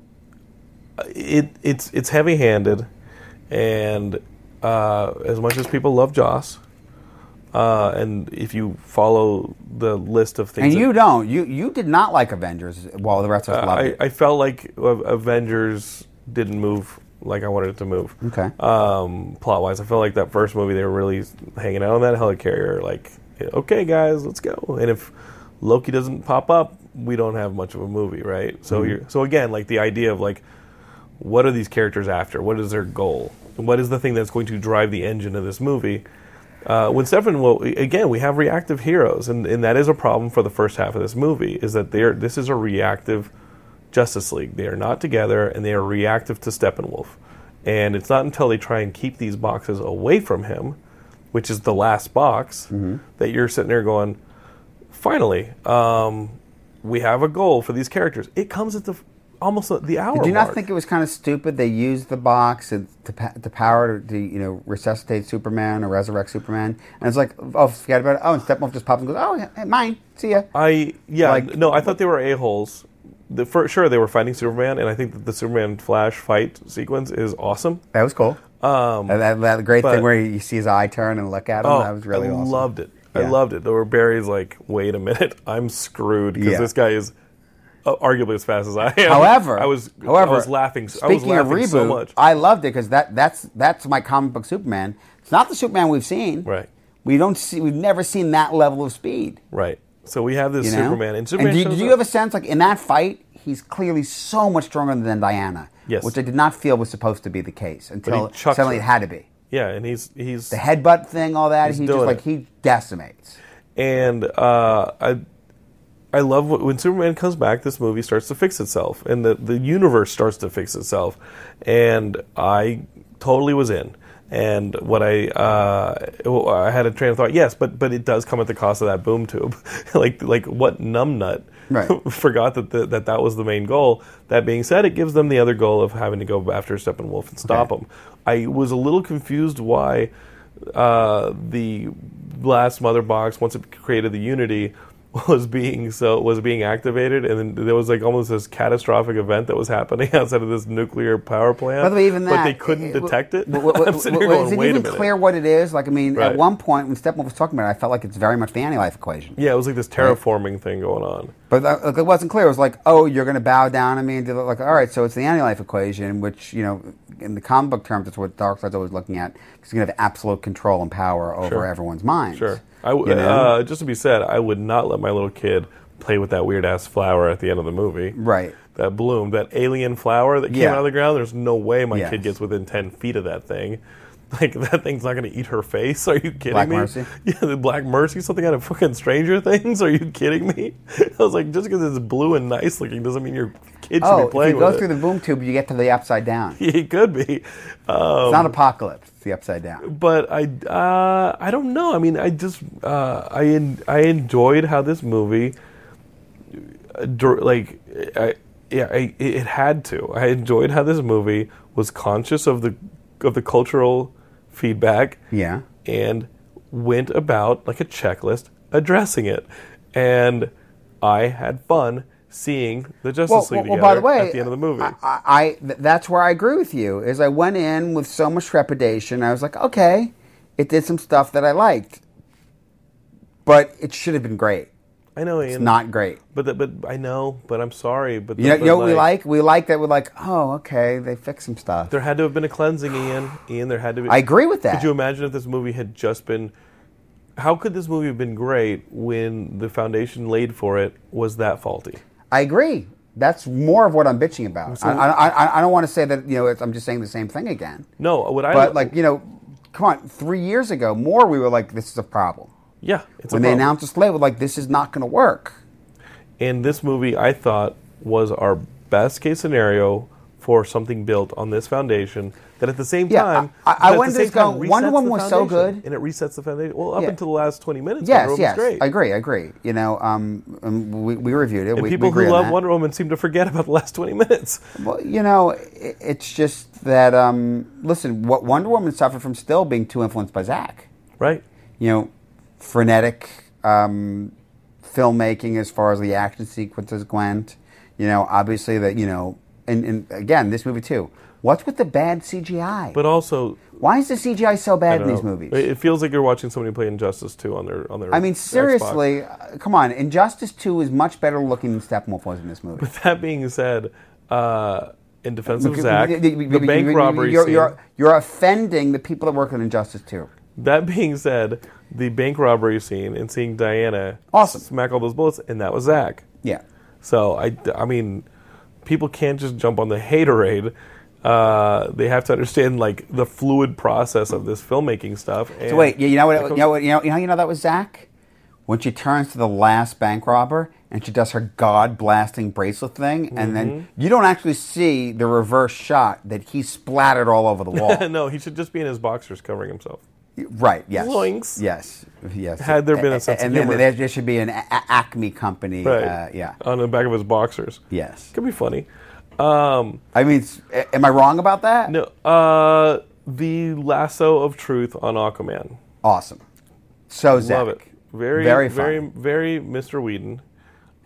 it it's it's heavy handed, and uh, as much as people love Joss, uh, and if you follow the list of things, and that- you don't. You you did not like Avengers, while the rest of us loved I, it. I felt like Avengers didn't move like I wanted it to move. Okay. Um, plot wise, I felt like that first movie they were really hanging out on that helicarrier. Like, okay, guys, let's go. And if Loki doesn't pop up, we don't have much of a movie, right? Mm-hmm. So you're so again, like the idea of like, what are these characters after? What is their goal? What is the thing that's going to drive the engine of this movie? Uh, when Stefan, well, again, we have reactive heroes, and, and that is a problem for the first half of this movie. Is that they're this is a reactive Justice League. They are not together, and they are reactive to Steppenwolf. And it's not until they try and keep these boxes away from him, which is the last box, Mm-hmm. that you're sitting there going, finally, um, we have a goal for these characters. It comes at the almost the hour. Did you not mark. think it was kind of stupid? They used the box and to, to power to, you know resuscitate Superman or resurrect Superman, and it's like oh forget about it. Oh, and Steppenwolf just pops and goes oh yeah, mine. See ya. I yeah Like- no, I thought they were a holes. The, for sure, they were fighting Superman, and I think that the Superman Flash fight sequence is awesome. That was cool. Um, that, that, that great but- thing where you see his eye turn and look at him. that was really Oh, I awesome. loved it. I loved it. There were Barry's like, "Wait a minute, [laughs] I'm screwed because Yeah. this guy is arguably as fast as I am." However, I was, however, I was laughing. I Speaking was laughing of reboot, so much. I loved it because that that's that's my comic book Superman. It's not the Superman we've seen. Right. We don't see. We've never seen that level of speed. Right. So we have this You know? Superman, and Superman. do you- did you have a sense like in that fight, he's clearly so much stronger than Diana. Yes. Which I did not feel was supposed to be the case until suddenly her. it had to be. Yeah, and he's he's The headbutt thing, all that. He just like it. he decimates. and uh, I I love what, when Superman comes back. This movie starts to fix itself, and the the universe starts to fix itself, and I totally was in. And what I uh, I had a train of thought. Yes, but but it does come at the cost of that boom tube. [laughs] like like what numbnut Right. [laughs] forgot that the, that that was the main goal. That being said, it gives them the other goal of having to go after Steppenwolf and stop Okay. him. I was a little confused why uh, the last mother box, once it created the Unity, [laughs] was being so was being activated, and then there was like almost this catastrophic event that was happening [laughs] outside of this nuclear power plant. By the way, even that, but they couldn't it- detect it. w- w- w- [laughs] going, is it even clear what it is? Like, I mean, Right. at one point when Steppenwolf was talking about it, I felt like it's very much the anti-life equation. Yeah, it was like this terraforming thing going on. But uh, like, it wasn't clear. It was like, oh, you're going to bow down to me and do like, all right. So it's the anti-life equation, which you know, in the comic book terms, it's what Darkseid's always looking at because he's going to have absolute control and power over Sure. everyone's minds. Sure. I w- You know? uh, just to be said, I would not let my little kid play with that weird ass flower at the end of the movie. Right. That bloom, that alien flower that came Yeah. out of the ground. There's no way my Yes. kid gets within ten feet of that thing. [laughs] Like that thing's not going to eat her face. [laughs] Are you kidding Black me? Mercy? [laughs] Yeah, the Black Mercy, something out of fucking Stranger Things. Are you kidding me? I was like, just because it's blue and nice looking doesn't mean your kid should Oh, be if playing you go through it. the boom tube, you get to the upside down. It could be. Um, It's not Apokolips. It's the upside down. but I uh, I don't know. I mean, I just uh, I en- I enjoyed how this movie, uh, dur- like, I, yeah, I, it had to. I enjoyed how this movie was conscious of the of the cultural feedback Yeah. and went about like a checklist addressing it. And I had fun seeing the Justice League together by the way, at the end of the movie. I, I, I th- that's where I agree with you. Is I went in with so much trepidation. I was like, okay, it did some stuff that I liked, but it should have been great. I know, It's Ian, not great. but the, but I know, but I'm sorry, but You know, the- you know what we like? We like that we're like, oh, okay, they fixed some stuff. There had to have been a cleansing, Ian. Ian, there had to be. I agree with that. Could you imagine if this movie had just been? How could this movie have been great when the foundation laid for it was that faulty? I agree. That's more of what I'm bitching about. I, I, I, I don't want to say that you know it's, I'm just saying the same thing again. No, what I But like you know, come on, three years ago, more we were like, this is a problem. yeah, it's When a they announced the slate, we're like, this is not going to work. And this movie, I thought, was our best case scenario for something built on this foundation. That at the same Yeah, time, I- I- I that at went same time Wonder Woman was so good. and it resets the foundation. Well, up Yeah. until the last twenty minutes, Yes, Wonder yes, was great. I agree, I agree. You know, um, um, we, we reviewed it. and we, people we who love. Wonder Woman seem to forget about the last twenty minutes. Well, you know, it, it's just that. Um, listen, what Wonder Woman suffered from still being too influenced by Zack. Right? You know, frenetic um, filmmaking as far as the action sequences went. You know, obviously that you know, and, and again, this movie too. What's with the bad CGI? But also, Why is the CGI so bad in these know, movies? It feels like you're watching somebody play Injustice 2 on their on their. I mean, seriously, uh, come on. Injustice 2 is much better looking than Steppenwolf was in this movie. With that being said, uh, in defense of Zack, the bank robbery You're, scene. you're, you're offending the people that work on Injustice 2. That being said, the bank robbery scene and seeing Diana Awesome. smack all those bullets, and that was Zack. Yeah. So I, I mean, people can't just jump on the haterade. Uh, they have to understand like the fluid process of this filmmaking stuff. So wait, you know what? You know what? You know, you know, you know that was Zack when she turns to the last bank robber and she does her God blasting bracelet thing, and Mm-hmm. then you don't actually see the reverse shot that he splattered all over the wall. [laughs] no, he should just be in his boxers covering himself. right? Yes. Loinks. Yes. Yes. Had there been a sense of and then humor. there, there should be an a- a- Acme company. Right. Uh, yeah. On the back of his boxers. Yes. Could be funny. Um, I mean, am I wrong about that? no, uh, the lasso of truth on Aquaman. Awesome. So Zack. Love it. Very, Very very, very, Mr. Whedon.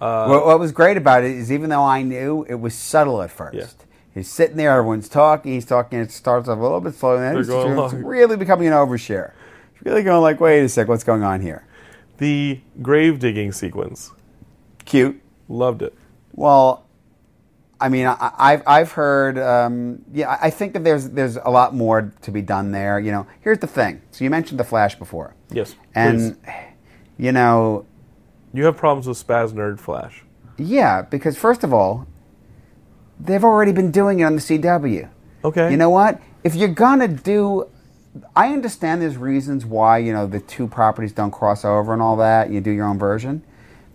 Uh, what, what was great about it is even though I knew it was subtle at first. Yeah. He's sitting there, everyone's talking, he's talking, it starts off a little bit slow, and then it's, it's really becoming an overshare. It's really going like, wait a sec, what's going on here? The grave digging sequence. Cute. Loved it. Well, I mean, I, I've I've heard, um, yeah, I- think that there's there's a lot more to be done there. You know, here's the thing. So you mentioned the Flash before, Yes. and please. you know, You have problems with Spaz Nerd Flash. yeah, because first of all, they've already been doing it on the CW. Okay. You know what? If you're gonna do, I understand there's reasons why you know the two properties don't cross over and all that. You do your own version,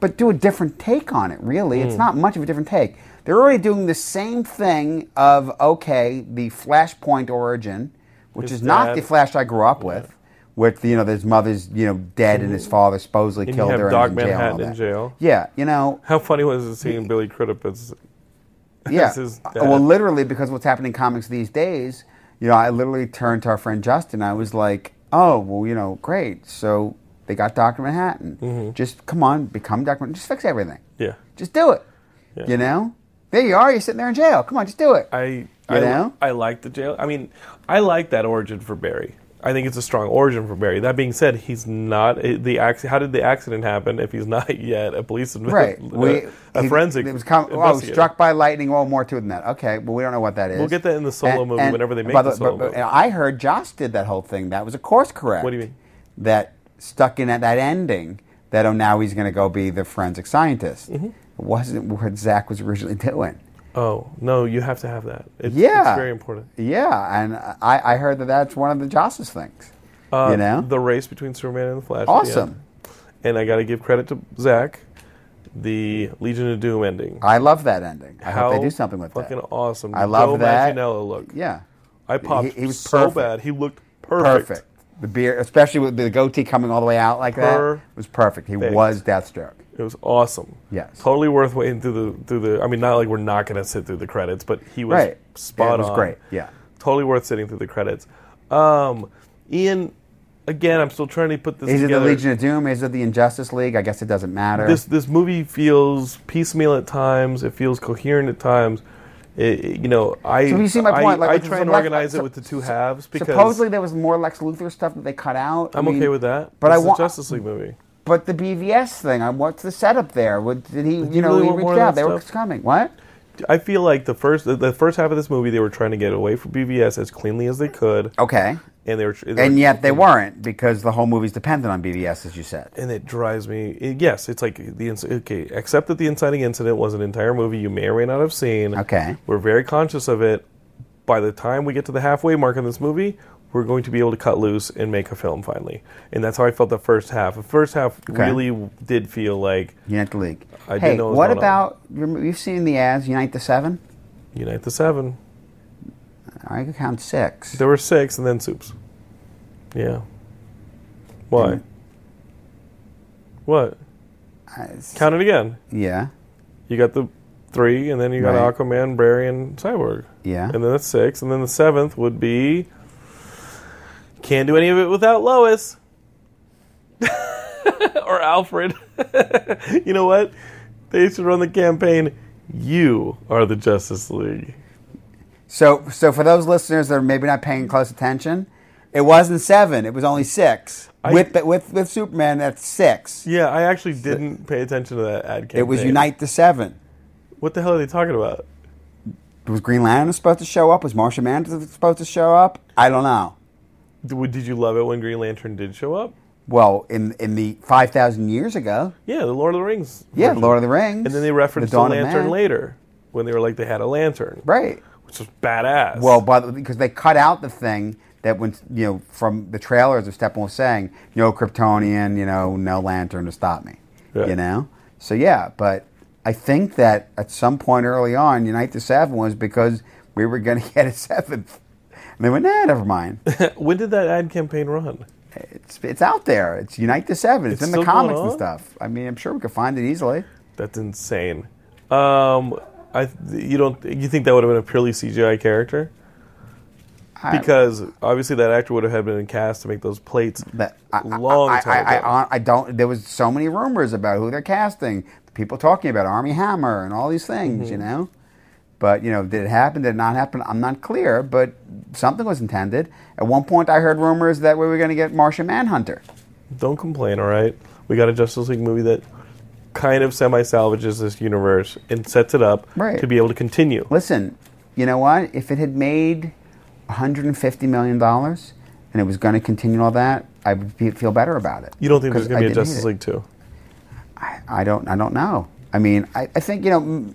but do a different take on it. Really, Hmm. it's not much of a different take. They're already doing the same thing of okay, the Flashpoint origin, which His is not dad- the Flash I grew up with. With you know, his mother's you know dead and his father supposedly And you killed have her and in jail and all Manhattan in that. jail. Yeah, you know, How funny was it seeing Billy Crudup as, [laughs] yeah. his Uh, dad? Well, literally, because what's happening in comics these days, you know, I literally turned to our friend Justin. I was like, "Oh, well, you know, great. So they got Doctor Manhattan. Mm-hmm. Just come on, become Doctor. Manhattan. Just fix everything. yeah. Just do it. Yeah. You know, there you are. You're sitting there in jail. Come on, just do it. I I, know? I like the jail. I mean, I like that origin for Barry. I think it's a strong origin for Barry. That being said, he's not eh, the accident. How did the accident happen if he's [laughs] not yet a police right. a, [laughs] We, a he- forensic It was com- oh, investigator? struck by lightning. Well, more to it than that. Okay, but we don't know what that is. We'll get that in the solo movie whenever they make by the solo but- movie. I heard Joss did that whole thing. That was a course correct. What do you mean? That stuck in at that ending. That oh now he's going to go be the forensic scientist. Mm-hmm. Wasn't what Zack was originally [laughs] doing. Oh no, you have to have that. It's, Yeah, it's very important. Yeah, and I, I heard that that's one of the Joss's things. Uh, you know, the race between Superman and the Flash. awesome. And I got to give credit to Zack, the Legion of Doom ending. I love that ending. I How hope they do something with fucking that. Fucking awesome. I love Joe that. Manganiello look. Yeah, I popped He- he was so perfect. bad. He looked perfect. perfect. The beard, especially with the goatee coming all the way out like that, was perfect. He Perfect. was Deathstroke. It was awesome. Yes. Totally worth waiting through the through the. I mean, not like we're not going to sit through the credits, but he was Right. spot it was on. great. Yeah. Totally worth sitting through the credits. Um, Ian, again, I'm still trying to put this Is it the Legion of Doom? Is it the Injustice League? I guess it doesn't matter. this this movie feels piecemeal at times. It feels coherent at times. It, it- you know, I So you see my I- point, like, I, try and Lex- organize so- it with the two so- halves because Supposedly there was more Lex Luthor stuff that they cut out. I'm I mean, okay with that. but I It's want- Justice League movie. But the BVS thing, what's the setup there? What, did he, you know, really he reached out. They were coming. What? I feel like the first the- first half of this movie they were trying to get away from BVS as cleanly as they could, Okay. and they were they And yet they weren't because the whole movie's dependent on BVS, as you said. and it drives me. it- yes, it's like the okay. Except that the inciting incident was an entire movie you may or may not have seen. Okay. we're very conscious of it. By the time we get to the halfway mark in this movie, we're going to be able to cut loose and make a film finally. And that's how I felt the first half. The first half Okay. really did feel like Unite the League. I didn't hey, know what what about, you've seen the ads, Unite the Seven? Unite the Seven. I could count six. There were six, and then soups. Yeah. Why? And- What? It's- Count it again. yeah, You got the three, and then you got Right. Aquaman, Barry, and Cyborg. yeah. And then that's six. And then the seventh would be. Can't do any of it without Lois. [laughs] or Alfred. [laughs] you know what? They should run the campaign. You are the Justice League. So, so for those listeners that are maybe not paying close attention, it wasn't seven. It was only six. I- with, with with Superman, that's six. Yeah, I actually didn't pay attention to that ad campaign. It was Unite the Seven. What the hell are they talking about? Was Green Lantern supposed to show up? Was Martian Manhunter supposed to show up? I don't know. Did you love it when Green Lantern did show up? Well, in in the five thousand years ago, Yeah, the Lord of the Rings. yeah, version. Lord of the Rings, And then they referenced the the, Dawn of lantern later when they were like they had a lantern, right? which was badass. Well, by the, because they cut out the thing that when you know from the trailers of Steppenwolf saying no Kryptonian, you know, no lantern to stop me, Yeah. you know. So yeah, but I think that at some point early on, Unite the Seven was because we were going [laughs] to get a seventh, and they went, nah, never mind. [laughs] when did that ad campaign run? it's it's out there. It's Unite the Seven. It's, It's in the still going comics and on? stuff. I mean, I'm sure we could find it easily. That's insane. Um, I you don't you think that would have been a purely CGI character? I- Because obviously that actor would have had been cast to make those plates that I, long I, time I, ago. I, I don't. There was so many rumors about who they're casting. People talking about Armie Hammer and all these things, Mm-hmm. you know. But you know, did it happen? Did it not happen? I'm not clear. But something was intended. At one point, I heard rumors that we were going to get Martian Manhunter. Don't complain, all right? We got a Justice League movie that kind of semi salvages this universe and sets it up Right. to be able to continue. Listen, you know what? If it had made 150 million dollars and it was going to continue all that, I would be, feel better about it. You don't think there's going to be a Justice. League 2? I, I don't I don't know. I mean, I, I think you know, mm,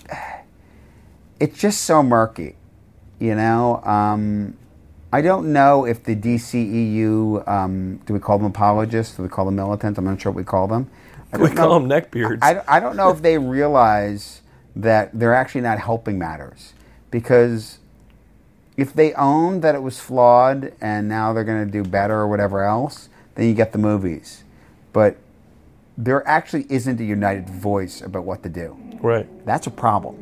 it's just so murky. You know, um, I don't know if the DCEU um, do we call them apologists? Do we call them militants? I'm not sure what we call them. I We don't call know- them neckbeards. I, I don't know if they realize that they're actually not helping matters because if they own that it was flawed and now they're going to do better or whatever else, then you get the movies. But there actually isn't a united voice about what to do. right. That's a problem.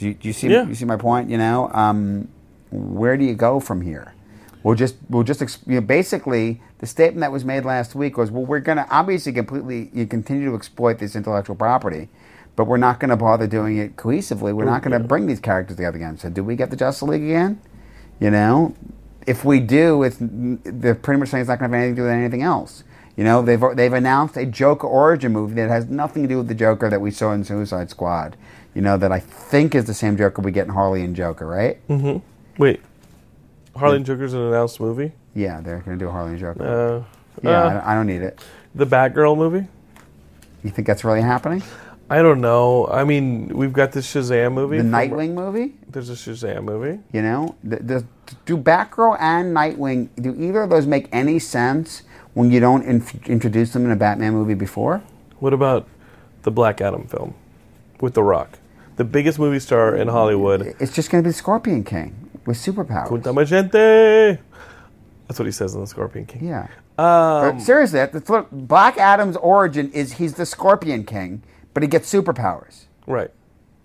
Do you, do you see? Yeah. You see my point? You know, um, where do you go from here? We'll just we'll just you know, basically the statement that was made last week was, well, we're going to obviously completely you continue to exploit this intellectual property, but we're not going to bother doing it cohesively. We're not going to bring these characters together again. So, do we get the Justice League again? You know, if we do, it's they're pretty much saying it's not going to have anything to do with anything else. You know, they've they've announced a Joker origin movie that has nothing to do with the Joker that we saw in Suicide Squad. You know, that I think is the same Joker we get in Harley and Joker, right? Mm-hmm. Wait. Harley and Joker's an announced movie? Yeah, they're going to do a Harley and Joker. Uh, yeah, uh, I, don't, I don't need it. the Batgirl movie? You think that's really happening? I don't know. I mean, we've got this Shazam movie. The Nightwing movie? There's a Shazam movie. You know, the, the, do Batgirl and Nightwing? Do either of those make any sense when you don't introduce them in a Batman movie before? What about the Black Adam film with The Rock? The biggest movie star in Hollywood. It's just going to be Scorpion King with superpowers. Punta Magente. That's what he says in the Scorpion King. Yeah. Um, But seriously, that's Black Adam's origin is. He's the Scorpion King, but he gets superpowers. right.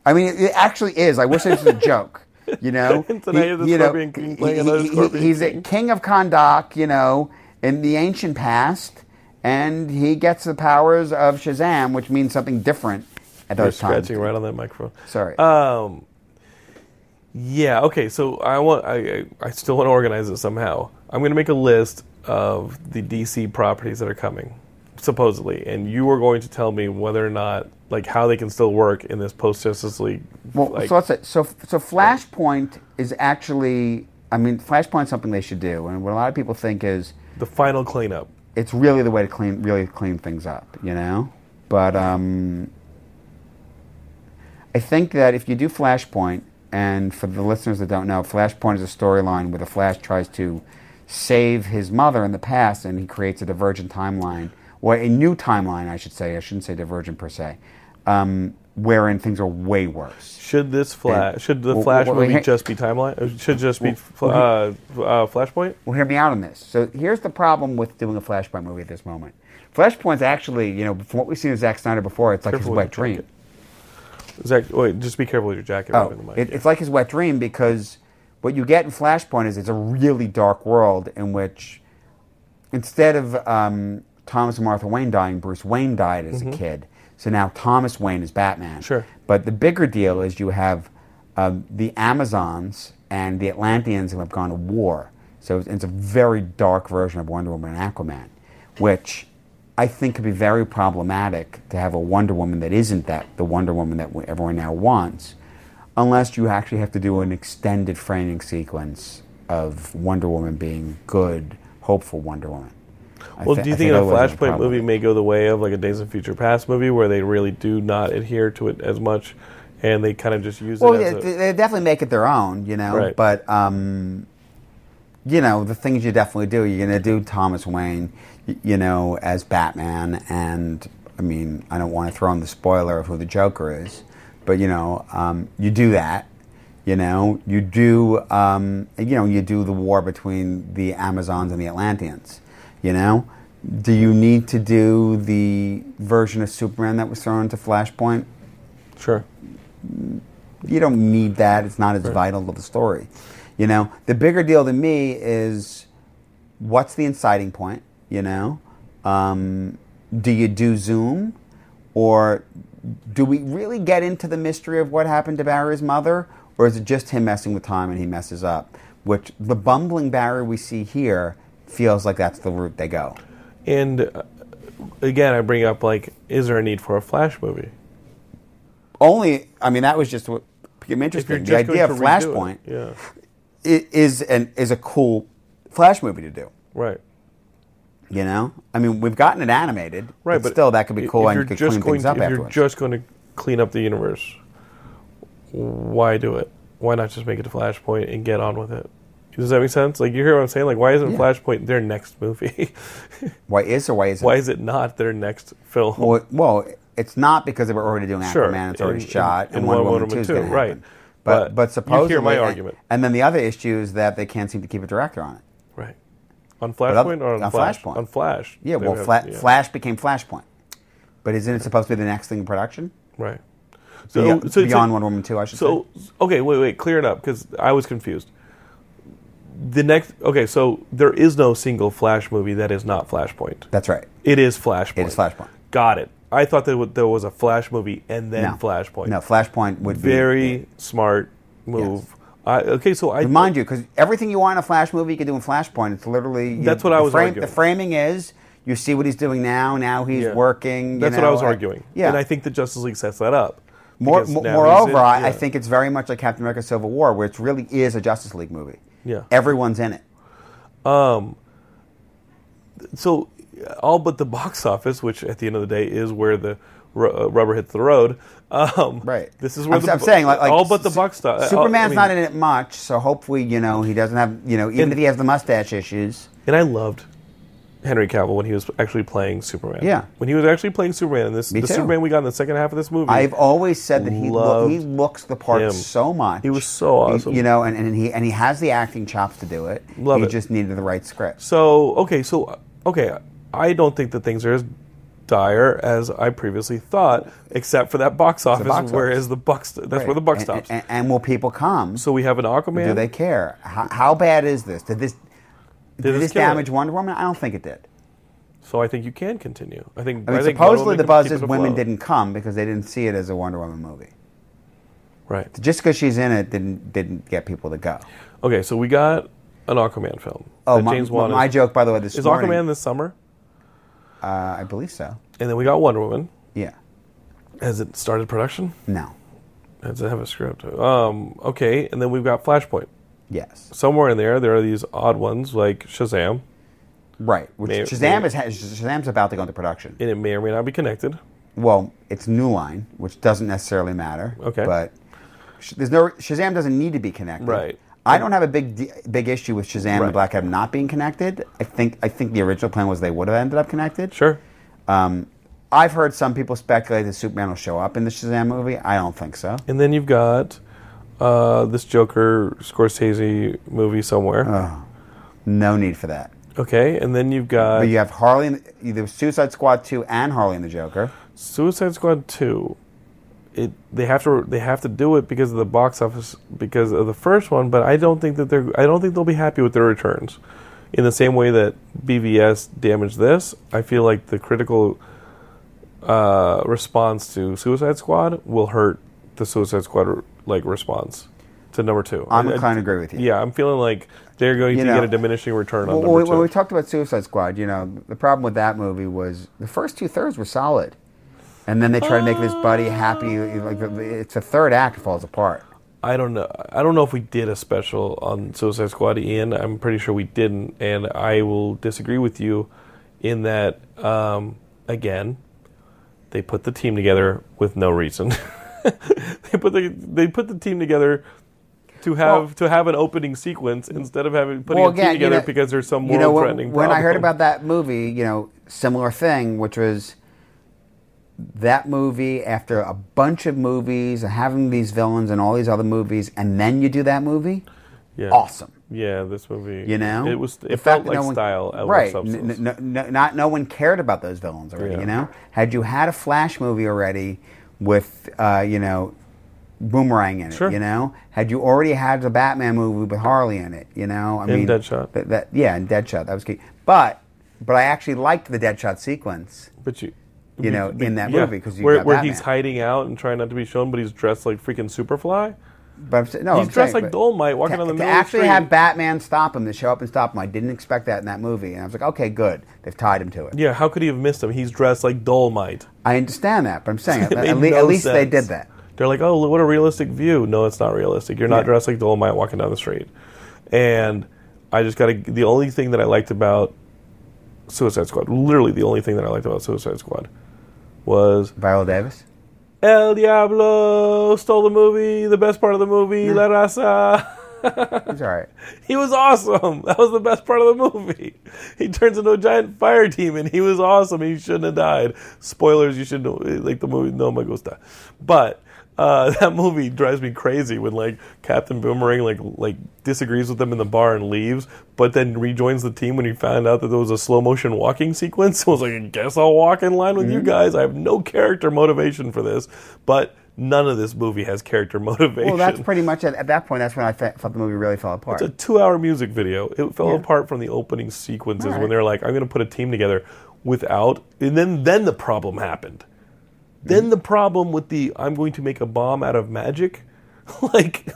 I mean, it, it actually is. I wish it was a joke. You know, [laughs] And tonight is the you know, Scorpion King playing another he- he- Scorpion He's a King. of Kahndaq, you know, in the ancient past, and he gets the powers of Shazam, which means something different at You're those times. scratching right on that microphone. Sorry. Um. Yeah. Okay. So I want. I. I I still want to organize it somehow. I'm going to make a list of the DC properties that are coming, supposedly, and you are going to tell me whether or not, like, how they can still work in this post Justice League. Well, like, so let's say so. So Flashpoint is actually, I mean, Flashpoint's something they should do, and what a lot of people think is the final cleanup. it's really the way to clean, really clean things up, you know. But um, I think that if you do Flashpoint, and for the listeners that don't know, Flashpoint is a storyline where the Flash tries to save his mother in the past, and he creates a divergent timeline, or a new timeline, I should say. I shouldn't say divergent per se, um, wherein things are way worse. Should this flash? And- Should the well, Flash well, movie just be timeline? Should just be Well, uh, uh, Flashpoint? Well, hear me out on this. So here's the problem with doing a Flashpoint movie at this moment. Flashpoint's actually, you know, from what we've seen of Zack Snyder before, it's like Careful his wet dream. jacket. Zach, wait, just be careful with your jacket. Oh, the mic. it, it's like his wet dream because what you get in Flashpoint is it's a really dark world in which instead of um, Thomas and Martha Wayne dying, Bruce Wayne died as a kid. So now Thomas Wayne is Batman. Mm-hmm. Sure. But the bigger deal is you have um, the Amazons and the Atlanteans who have gone to war. So it's, it's a very dark version of Wonder Woman and Aquaman, which I think it could be very problematic to have a Wonder Woman that isn't that the Wonder Woman that everyone now wants, unless you actually have to do an extended framing sequence of Wonder Woman being good, hopeful Wonder Woman. Well, thi- do you I think, a Flashpoint movie may go the way of like a Days of Future Past movie, where they really do not adhere to it as much, and they kind of just use Well, it a, they they definitely make it their own, you know. Right. But um, you know, the things you definitely do. You're going to do Thomas Wayne, you know, as Batman, and I mean, I don't want to throw in the spoiler of who the Joker is, but you know, um, you do that. You know, you do. Um, you know, you do the war between the Amazons and the Atlanteans. You know, do you need to do the version of Superman that was thrown into Flashpoint? sure. you don't need that. It's not as vital to the story. You know, the bigger deal to me is what's the inciting point? You know, um, do you do Zoom, or do we really get into the mystery of what happened to Barry's mother, or is it just him messing with time and he messes up? Which the bumbling Barry we see here feels like that's the route they go. And uh, again, I bring up like, is there a need for a Flash movie? Only, I mean, that was just what became interesting. The idea of redo it, Flashpoint yeah, is an is a cool Flash movie to do. right, You know, I mean, we've gotten it animated, right. But, still, that could be cool, and you could just clean going things to, up if afterwards. you're just going to clean up the universe, why do it? Why not just make it a Flashpoint and get on with it? Does that make sense? Like you hear what I'm saying? Like why isn't Yeah. Flashpoint their next movie? [laughs] why is or why isn't? why is it not their next film? Well, well, it's not because they were already doing Sure, Aquaman. It's already in- shot, in- and in Wonder Wonder Woman Two Woman 2, right. But But but you hear supposedly, my and- argument. And then the other issue is that they can't seem to keep a director on it. On Flashpoint or on, on Flash? Flashpoint. On Flash. Yeah, well, have- Fla- yeah, Flash became Flashpoint, but isn't it supposed to be the next thing in production? Right. So, Beyond, so, beyond so, Wonder Woman Two, I should so say. okay, wait, wait, clear it up because I was confused. The next, okay, so there is no single Flash movie that is not Flashpoint. That's right. It is Flashpoint. It is Flashpoint. Got it. I thought that there was a Flash movie and then No. Flashpoint. No, Flashpoint would be Very smart move. I, okay, so I Mind you, because everything you want in a Flash movie, you can do in Flashpoint. It's literally That's what I the was frame, arguing. The framing is you see what he's doing now. Now he's Yeah. working. you That's what I was uh, arguing. Yeah, and I think the Justice League sets that up. More, Because mo- now he's moreover, in- I, yeah. I think it's very much like Captain America: Civil War, where it really is a Justice League movie. Yeah. everyone's in it. Um. so all but the box office, which at the end of the day is where the ru- uh, rubber hits the road. Um, Right. This is where I'm, the, I'm saying like, like all but the Su- box stuff. Superman's not in it much, so hopefully you know he doesn't have you know even And- if he has the mustache issues. And I loved Henry Cavill when he was actually playing Superman. Yeah. when he was actually playing Superman, this Me the too. Superman we got in the second half of this movie. I've always said that he lo- he looks the part him. so much. He was so He- you know, and, and he and he has the acting chops to do it. Love he it. just needed the right script. So okay, so okay, I don't think that things are as dire as I previously thought, except for that box office. box whereas office. the bucks that's Right. where the buck stops. And, and will people come? so we have an Aquaman. Do they care? How, how bad is this? Did this did, this this kill it? damage Wonder Woman? I don't think it did. So I think you can continue. I think. I mean, think supposedly the buzz is women didn't come because they didn't see it as a Wonder Woman movie. Right. Just because she's in it didn't didn't get people to go. Okay, so we got an Aquaman film. Oh, my, James Wan my joke, by the way, this is morning. Aquaman this summer, Uh, I believe so. and then we got Wonder Woman. Yeah. Has it started production? No. Does it have a script? Um, okay, and then we've got Flashpoint. Yes. Somewhere in there, there are these odd ones like Shazam, Right. Which May- Shazam may- is Shazam's about to go into production. and it may or may not be connected. Well, it's New Line, which doesn't necessarily matter. Okay. But there's no Shazam doesn't need to be connected. Right. I don't have a big big issue with Shazam Right. and Black Adam not being connected. I think I think the original plan was they would have ended up connected. Sure. Um, I've heard some people speculate that Superman will show up in the Shazam movie. I don't think so. And then you've got uh, this Joker Scorsese movie somewhere. Uh. No need for that. okay, and then you've got But you have Harley, and either Suicide Squad two and Harley and the Joker. Suicide Squad two. It they have to they have to do it because of the box office because of the first one, but I don't think that they're I don't think they'll be happy with their returns. In the same way that BVS damaged this, I feel like the critical uh, response to Suicide Squad will hurt the Suicide Squad like response to number two. I'm I- I- inclined agree with you. Yeah, I'm feeling like they're going You to know, get a diminishing return on Well, number when, two. when we talked about Suicide Squad, you know, the problem with that movie was the first two thirds were solid, and then they try to make this buddy happy. Like it's a third act falls apart. I don't know. I don't know if we did a special on Suicide Squad, Ian. I'm pretty sure we didn't, and I will disagree with you in that. Um, again, they put the team together with no reason. [laughs] they put the they put the team together to have Well- to have an opening sequence instead of having putting Well, a team again, you together know- because there's some world You know, when, world-threatening when I heard about that movie, you know, similar thing, which was that movie after a bunch of movies and having these villains and all these other movies, and then you do that movie, yeah. awesome. Yeah, this movie. You know, it was. It fact felt like no one- style right? N- n- n- not no one cared about those villains already. Yeah. You know, had you had a Flash movie already with uh, you know Boomerang in it, Sure. you know, had you already had the Batman movie with Harley in it, you know, I And mean, Deadshot. That, that yeah, and Deadshot that was key. But but I actually liked the Deadshot sequence. But you, You know, in that movie, because where, where he's hiding out and trying not to be shown, but he's dressed like freaking Superfly. But I'm, no, He's I'm dressed saying, like but Dolomite walking to, on the to middle actually street. have Batman stop him, to show up and stop him. I didn't expect that in that movie, and I was like, okay, good. They've tied him to it. Yeah, how could he have missed him? He's dressed like Dolomite. I understand that, but I'm saying [laughs] at, It at, le- no at least they did that. They're like, oh, what a realistic view. No, it's not realistic. You're not Yeah. dressed like Dolomite walking down the street. And I just got to. The only thing that I liked about Suicide Squad, literally the only thing that I liked about Suicide Squad, was Viola Davis. El Diablo stole the movie, the best part of the movie, La Raza. He's all right. [laughs] He was awesome. That was the best part of the movie. He turns into a giant fire demon. He was awesome. He shouldn't have died. Spoilers, you should know, like the movie No Me Gusta. But uh, [laughs] that movie drives me crazy when like Captain Boomerang like like disagrees with them in the bar and leaves, but then rejoins the team when he found out that there was a slow motion walking [laughs] sequence. I was like, I guess I'll walk in line with you guys. I have no character motivation for this, but none of this movie has character [laughs] motivation. Well, that's pretty much at, at that point. That's when I thought the movie really fell apart. It's a two-hour music video. It fell Yeah. apart from the opening sequences Alright. when they're like, "I'm going to put a team together," without, and then then the problem happened. Then the problem with the "I'm going to make a bomb out of magic," [laughs] like, [laughs]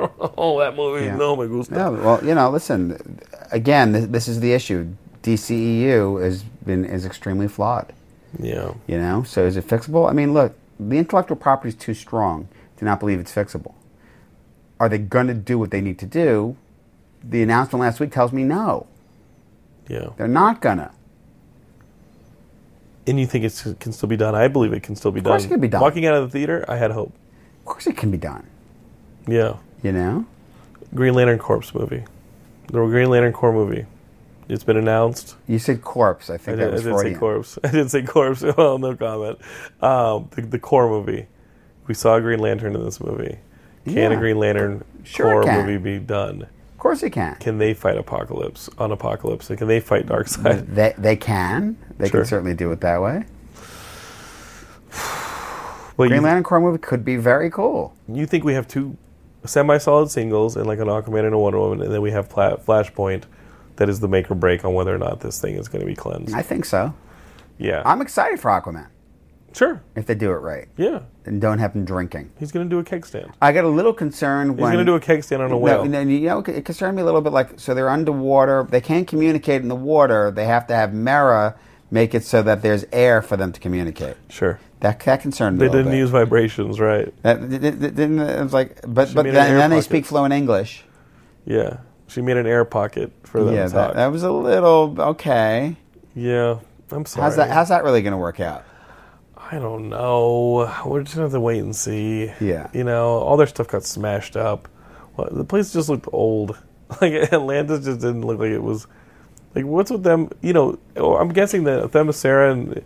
I that movie. Yeah. No, my gusta. yeah, well, you know, listen. Again, this, this is the issue. DCEU has been is extremely flawed. Yeah, You know, so is it fixable? I mean, look, the intellectual property is too strong to not believe it's fixable. Are they going to do what they need to do? The announcement last week tells me no. yeah. They're not gonna. And you think it can still be done? I believe it can still be done. course it can be done. Walking out of the theater, I had hope. Of course, it can be done. Yeah, You know, Green Lantern Corpse movie, the Green Lantern Corps movie. It's been announced. you said corpse. I I think did, that was I did say corpse. [laughs] I didn't say corpse. [laughs] Well, no comment. Um, the, the Corps movie. We saw Green Lantern in this movie. Can Yeah. a Green Lantern Sure Corps movie be done? Of course he can. Can they fight Apocalypse on Apokolips? Can they fight Darkseid? They they can. They Sure. can certainly do it that way. Well, Green Lantern Corps movie could be very cool. you think we have two semi-solid singles and like an Aquaman and a Wonder Woman, and then we have Pla- Flashpoint that is the make or break on whether or not this thing is going to be cleansed. I think so. yeah, I'm excited for Aquaman sure. if they do it right Yeah, and don't have him drinking. he's going to do a keg stand. I got a little concerned He's when going to do a keg stand on a whale. no, you know, it concerned me a little bit. Like, so they're underwater. They can't communicate in the water. They have to have Mera make it so that there's air for them to communicate. Sure. That that concerned me. They a didn't bit. use vibrations, right? That, th- th- th- didn't it was like, but She but then, then they speak fluent English. Yeah. She made an air pocket for them Yeah, to that, that was a little okay. yeah. I'm sorry. How's that? How's that really going to work out? I don't know. We're just gonna have to wait and see. Yeah. You know, all their stuff got smashed up. Well, the place just looked old. [laughs] Like Atlantis just didn't look like it was. Like what's with them? You know, oh, I'm guessing that Themyscira and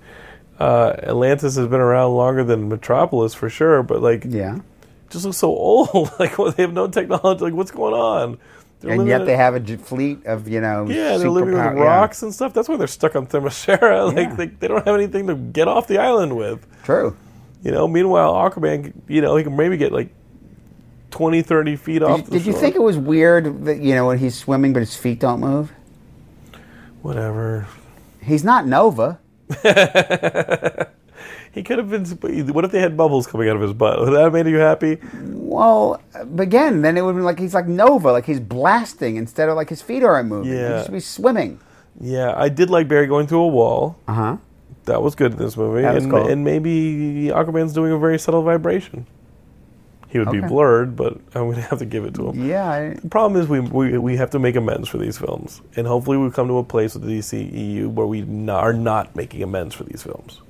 uh, Atlantis has been around longer than Metropolis for sure. But like, Yeah, it just looks so [laughs] old. like well, they have no technology. Like what's going on? They're and yet they have a fleet of you know. Yeah, they're living with superpower- yeah. rocks and stuff. That's why they're stuck on Themyscira. [laughs] Like Yeah. they, they don't have anything to get off the island with. True. You know, meanwhile, Aquaman, you know, he can maybe get like 20, 30 feet off Did, the did you think it was weird that you know when he's swimming but his feet don't move? Whatever. He's not Nova. [laughs] He could have been. What if they had bubbles coming out of his butt? Would that have made you happy? Well, again, then it would be like he's like Nova, like he's blasting instead of like his feet aren't moving. Yeah. He should be swimming. Yeah, I did like Barry going through a wall. Uh huh. That was good in this movie. That was and, cool. and maybe Aquaman's doing a very subtle vibration. He would be blurred, but [laughs] I'm going to have to give it to him. Yeah. I, The problem is we, we we have to make amends for these films, and hopefully we come to a place with the DCEU where we n- are not making amends for these films.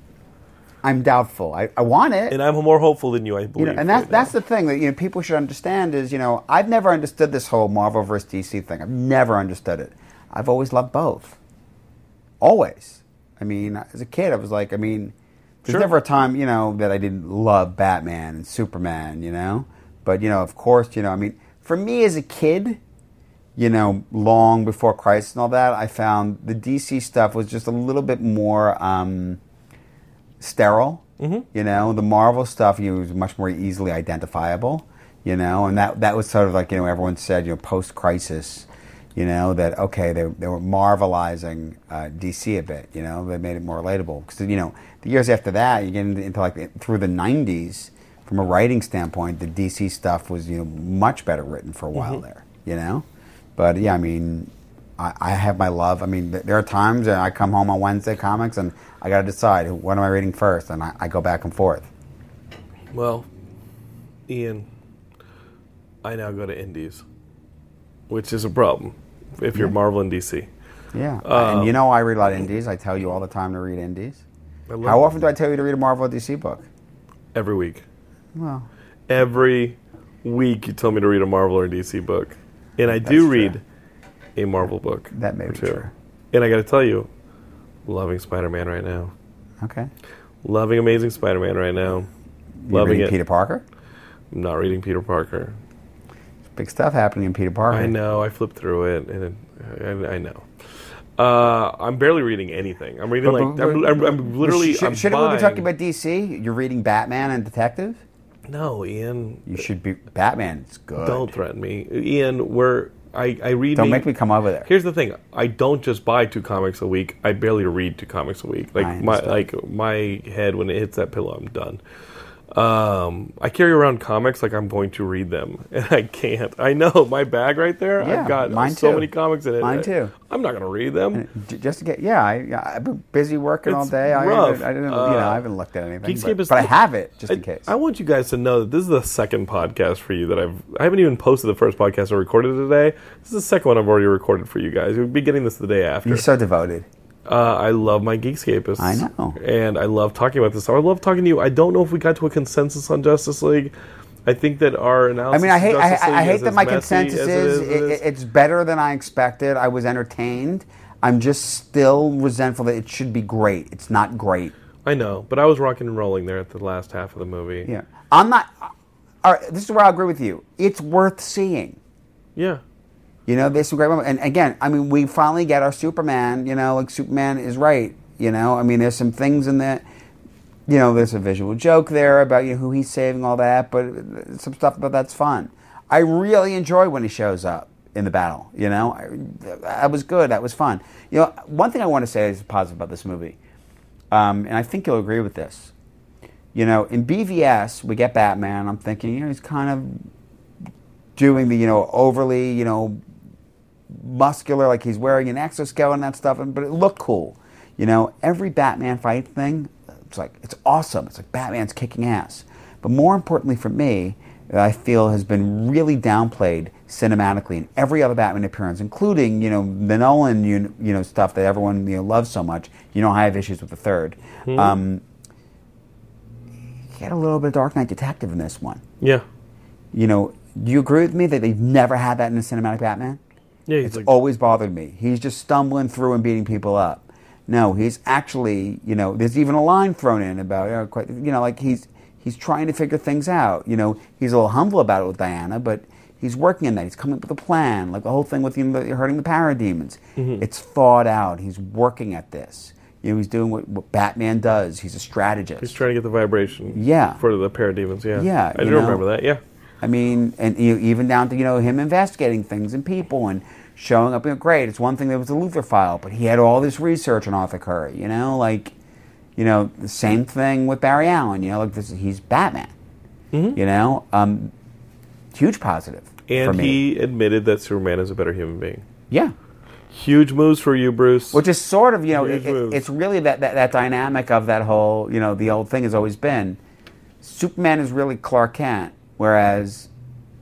I'm doubtful. I, I want it. And I'm more hopeful than you, I believe. you know, and that's right that's now. the thing that you know people should understand is you know I've never understood this whole Marvel versus DC thing. I've never understood it. I've always loved both. Always. I mean, as a kid, I was like, I mean, there's Sure. never a time you know that I didn't love Batman and Superman. You know, but you know, of course, you know, I mean, for me as a kid. You know, long before Crisis and all that, I found the DC stuff was just a little bit more um, sterile. Mm-hmm. You know, the Marvel stuff you know, was much more easily identifiable. You know, and that that was sort of like you know everyone said you know post crisis. You know that okay they they were marvelizing uh, DC a bit. You know they made it more relatable because you know the years after that you get into, like through the '90s from a writing standpoint the DC stuff was you know much better written for a while there. You know, but yeah I mean I, I have my love. I mean, there are times that I come home on Wednesday comics and I got to decide what am I reading first, and I, I go back and forth. Well, Ian, I now go to Indies, which is a problem if you're Marvel and DC. Yeah, Um, and you know I read a lot of indies. I tell you all the time to read indies. How often do I tell you to read a Marvel or DC book? Every week. Well, Every week you tell me to read a Marvel or DC book. And I do That's read true. a Marvel book. That may be true. And I got to tell you, loving Spider Man right now. okay. Loving Amazing Spider Man right now. You Loving it. Peter Parker? I'm not reading Peter Parker. Big stuff happening in Peter Parker. I know. I flipped through it, and it, I, I know. Uh, I'm barely reading anything. I'm reading But- like but- I'm, I'm, I'm literally. Should, I'm shouldn't we be talking about DC? You're reading Batman and Detective. No, Ian. You should be Batman. It's good. Don't threaten me, Ian. We're I, I read. Don't make me come over there. Here's the thing: I don't just buy two comics a week. I barely read two comics a week. Like my like my head when it hits that pillow, I'm done. Um, I carry around comics like I'm going to read them, [laughs] and I can't. I know my bag right there. Yeah, I've got mine so too. many comics in it. Mine too. I'm not going to read them. J- Just to get, yeah, I, yeah, I've been busy working all day. I, rough. haven't- I didn't, you Uh, know, I haven't looked at anything, Geekscape but, is but I have it just I, in case. I want you guys to know that this is the second podcast for you that I've. I haven't even posted the first podcast I recorded today. This is the second one I've already recorded for you guys. You'll be getting this the day after. You're so devoted. Uh, I love my Geekscapists. I know. And I love talking about this. I love talking to you. I don't know if we got to a consensus on Justice League. I think that our analysis. I mean, I hate, I, I, I hate that my consensus is, it is, it it, it's better than I expected. I was entertained. I'm just still resentful that it should be great. It's not great. I know, but I was rocking and rolling there at the last half of the movie. Yeah, I'm not. All right, this is where I agree with you. It's worth seeing. Yeah. You know, there's some great moments. And again, I mean, we finally get our Superman. You know, like Superman is right. You know, I mean, there's some things in that. You know, there's a visual joke there about you know, who he's saving, all that, but some stuff about that's fun. I really enjoy when he shows up in the battle. You know, I, that was good. That was fun. You know, one thing I want to say is positive about this movie, um, and I think you'll agree with this. You know, in BVS, we get Batman. I'm thinking, you know, he's kind of doing the, you know, overly, you know, muscular, like he's wearing an exoskeleton and that stuff, but it looked cool. You know, every Batman fight thing, it's like, it's awesome. It's like Batman's kicking ass. But more importantly for me, I feel has been really downplayed cinematically in every other Batman appearance, including you know the Nolan you, you know stuff that everyone you know loves so much. You know I have issues with the 3rd mm-hmm. um, he had a little bit of Dark Knight Detective in this one. Yeah. You know, do you agree with me that they've never had that in a cinematic Batman? Yeah, it's like, always bothered me. He's just stumbling through and beating people up. No, he's actually, you know, there's even a line thrown in about, you know, you know like he's he's trying to figure things out. You know, he's a little humble about it with Diana, but he's working on that. He's coming up with a plan, like the whole thing with know, hurting the parademons. Mm-hmm. It's thought out. He's working at this. You know, he's doing what, what, Batman does. He's a strategist. He's trying to get the vibration. Yeah. For the parademons. Yeah. Yeah. I do know? remember that. Yeah. I mean, and you know, even down to you know him investigating things and people and showing up. You know, great. It's one thing that was the Luthor file, but he had all this research on Arthur Curry. You know, like you know, the same thing with Barry Allen. You know, like this, he's Batman. Mm-hmm. You know, um, huge positive. And he admitted that Superman is a better human being. Yeah. Huge moves for you, Bruce. Which is sort of, you know, it, it, it's really that, that, that dynamic of that whole, you know, the old thing has always been Superman is really Clark Kent, whereas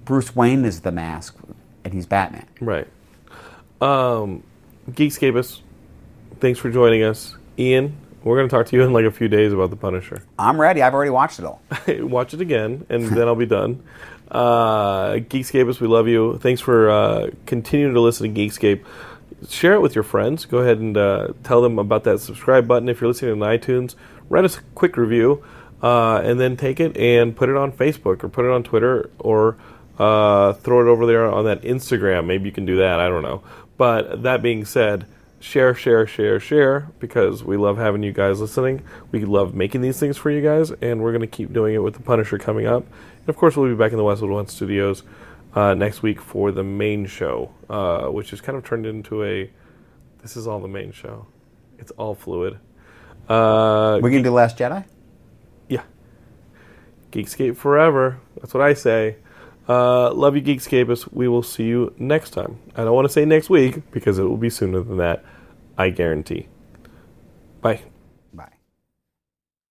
Bruce Wayne is the mask and he's Batman. Right. Um, Geekscapists, thanks for joining us. Ian, we're going to talk to you in like a few days about The Punisher. I'm ready. I've already watched it all. [laughs] Watch it again, and then I'll be done. [laughs] Uh, Geekscapists, we love you. Thanks for uh, continuing to listen to Geekscape. Share it with your friends. Go ahead and uh, tell them about that subscribe button. If you're listening on iTunes, write us a quick review, uh, and then take it and put it on Facebook or put it on Twitter or uh, throw it over there on that Instagram. Maybe you can do that. I don't know. But that being said, share, share, share, share, because we love having you guys listening. We love making these things for you guys, and we're going to keep doing it with The Punisher coming up. And of course, we'll be back in the Westwood One studios uh, next week for the main show, uh, which has kind of turned into a this is all the main show. It's all fluid. Uh, we're going to do Last Jedi? Geekscape forever. That's what I say. Uh, love you, Geekscapists. We will see you next time. I don't want to say next week because it will be sooner than that. I guarantee. Bye.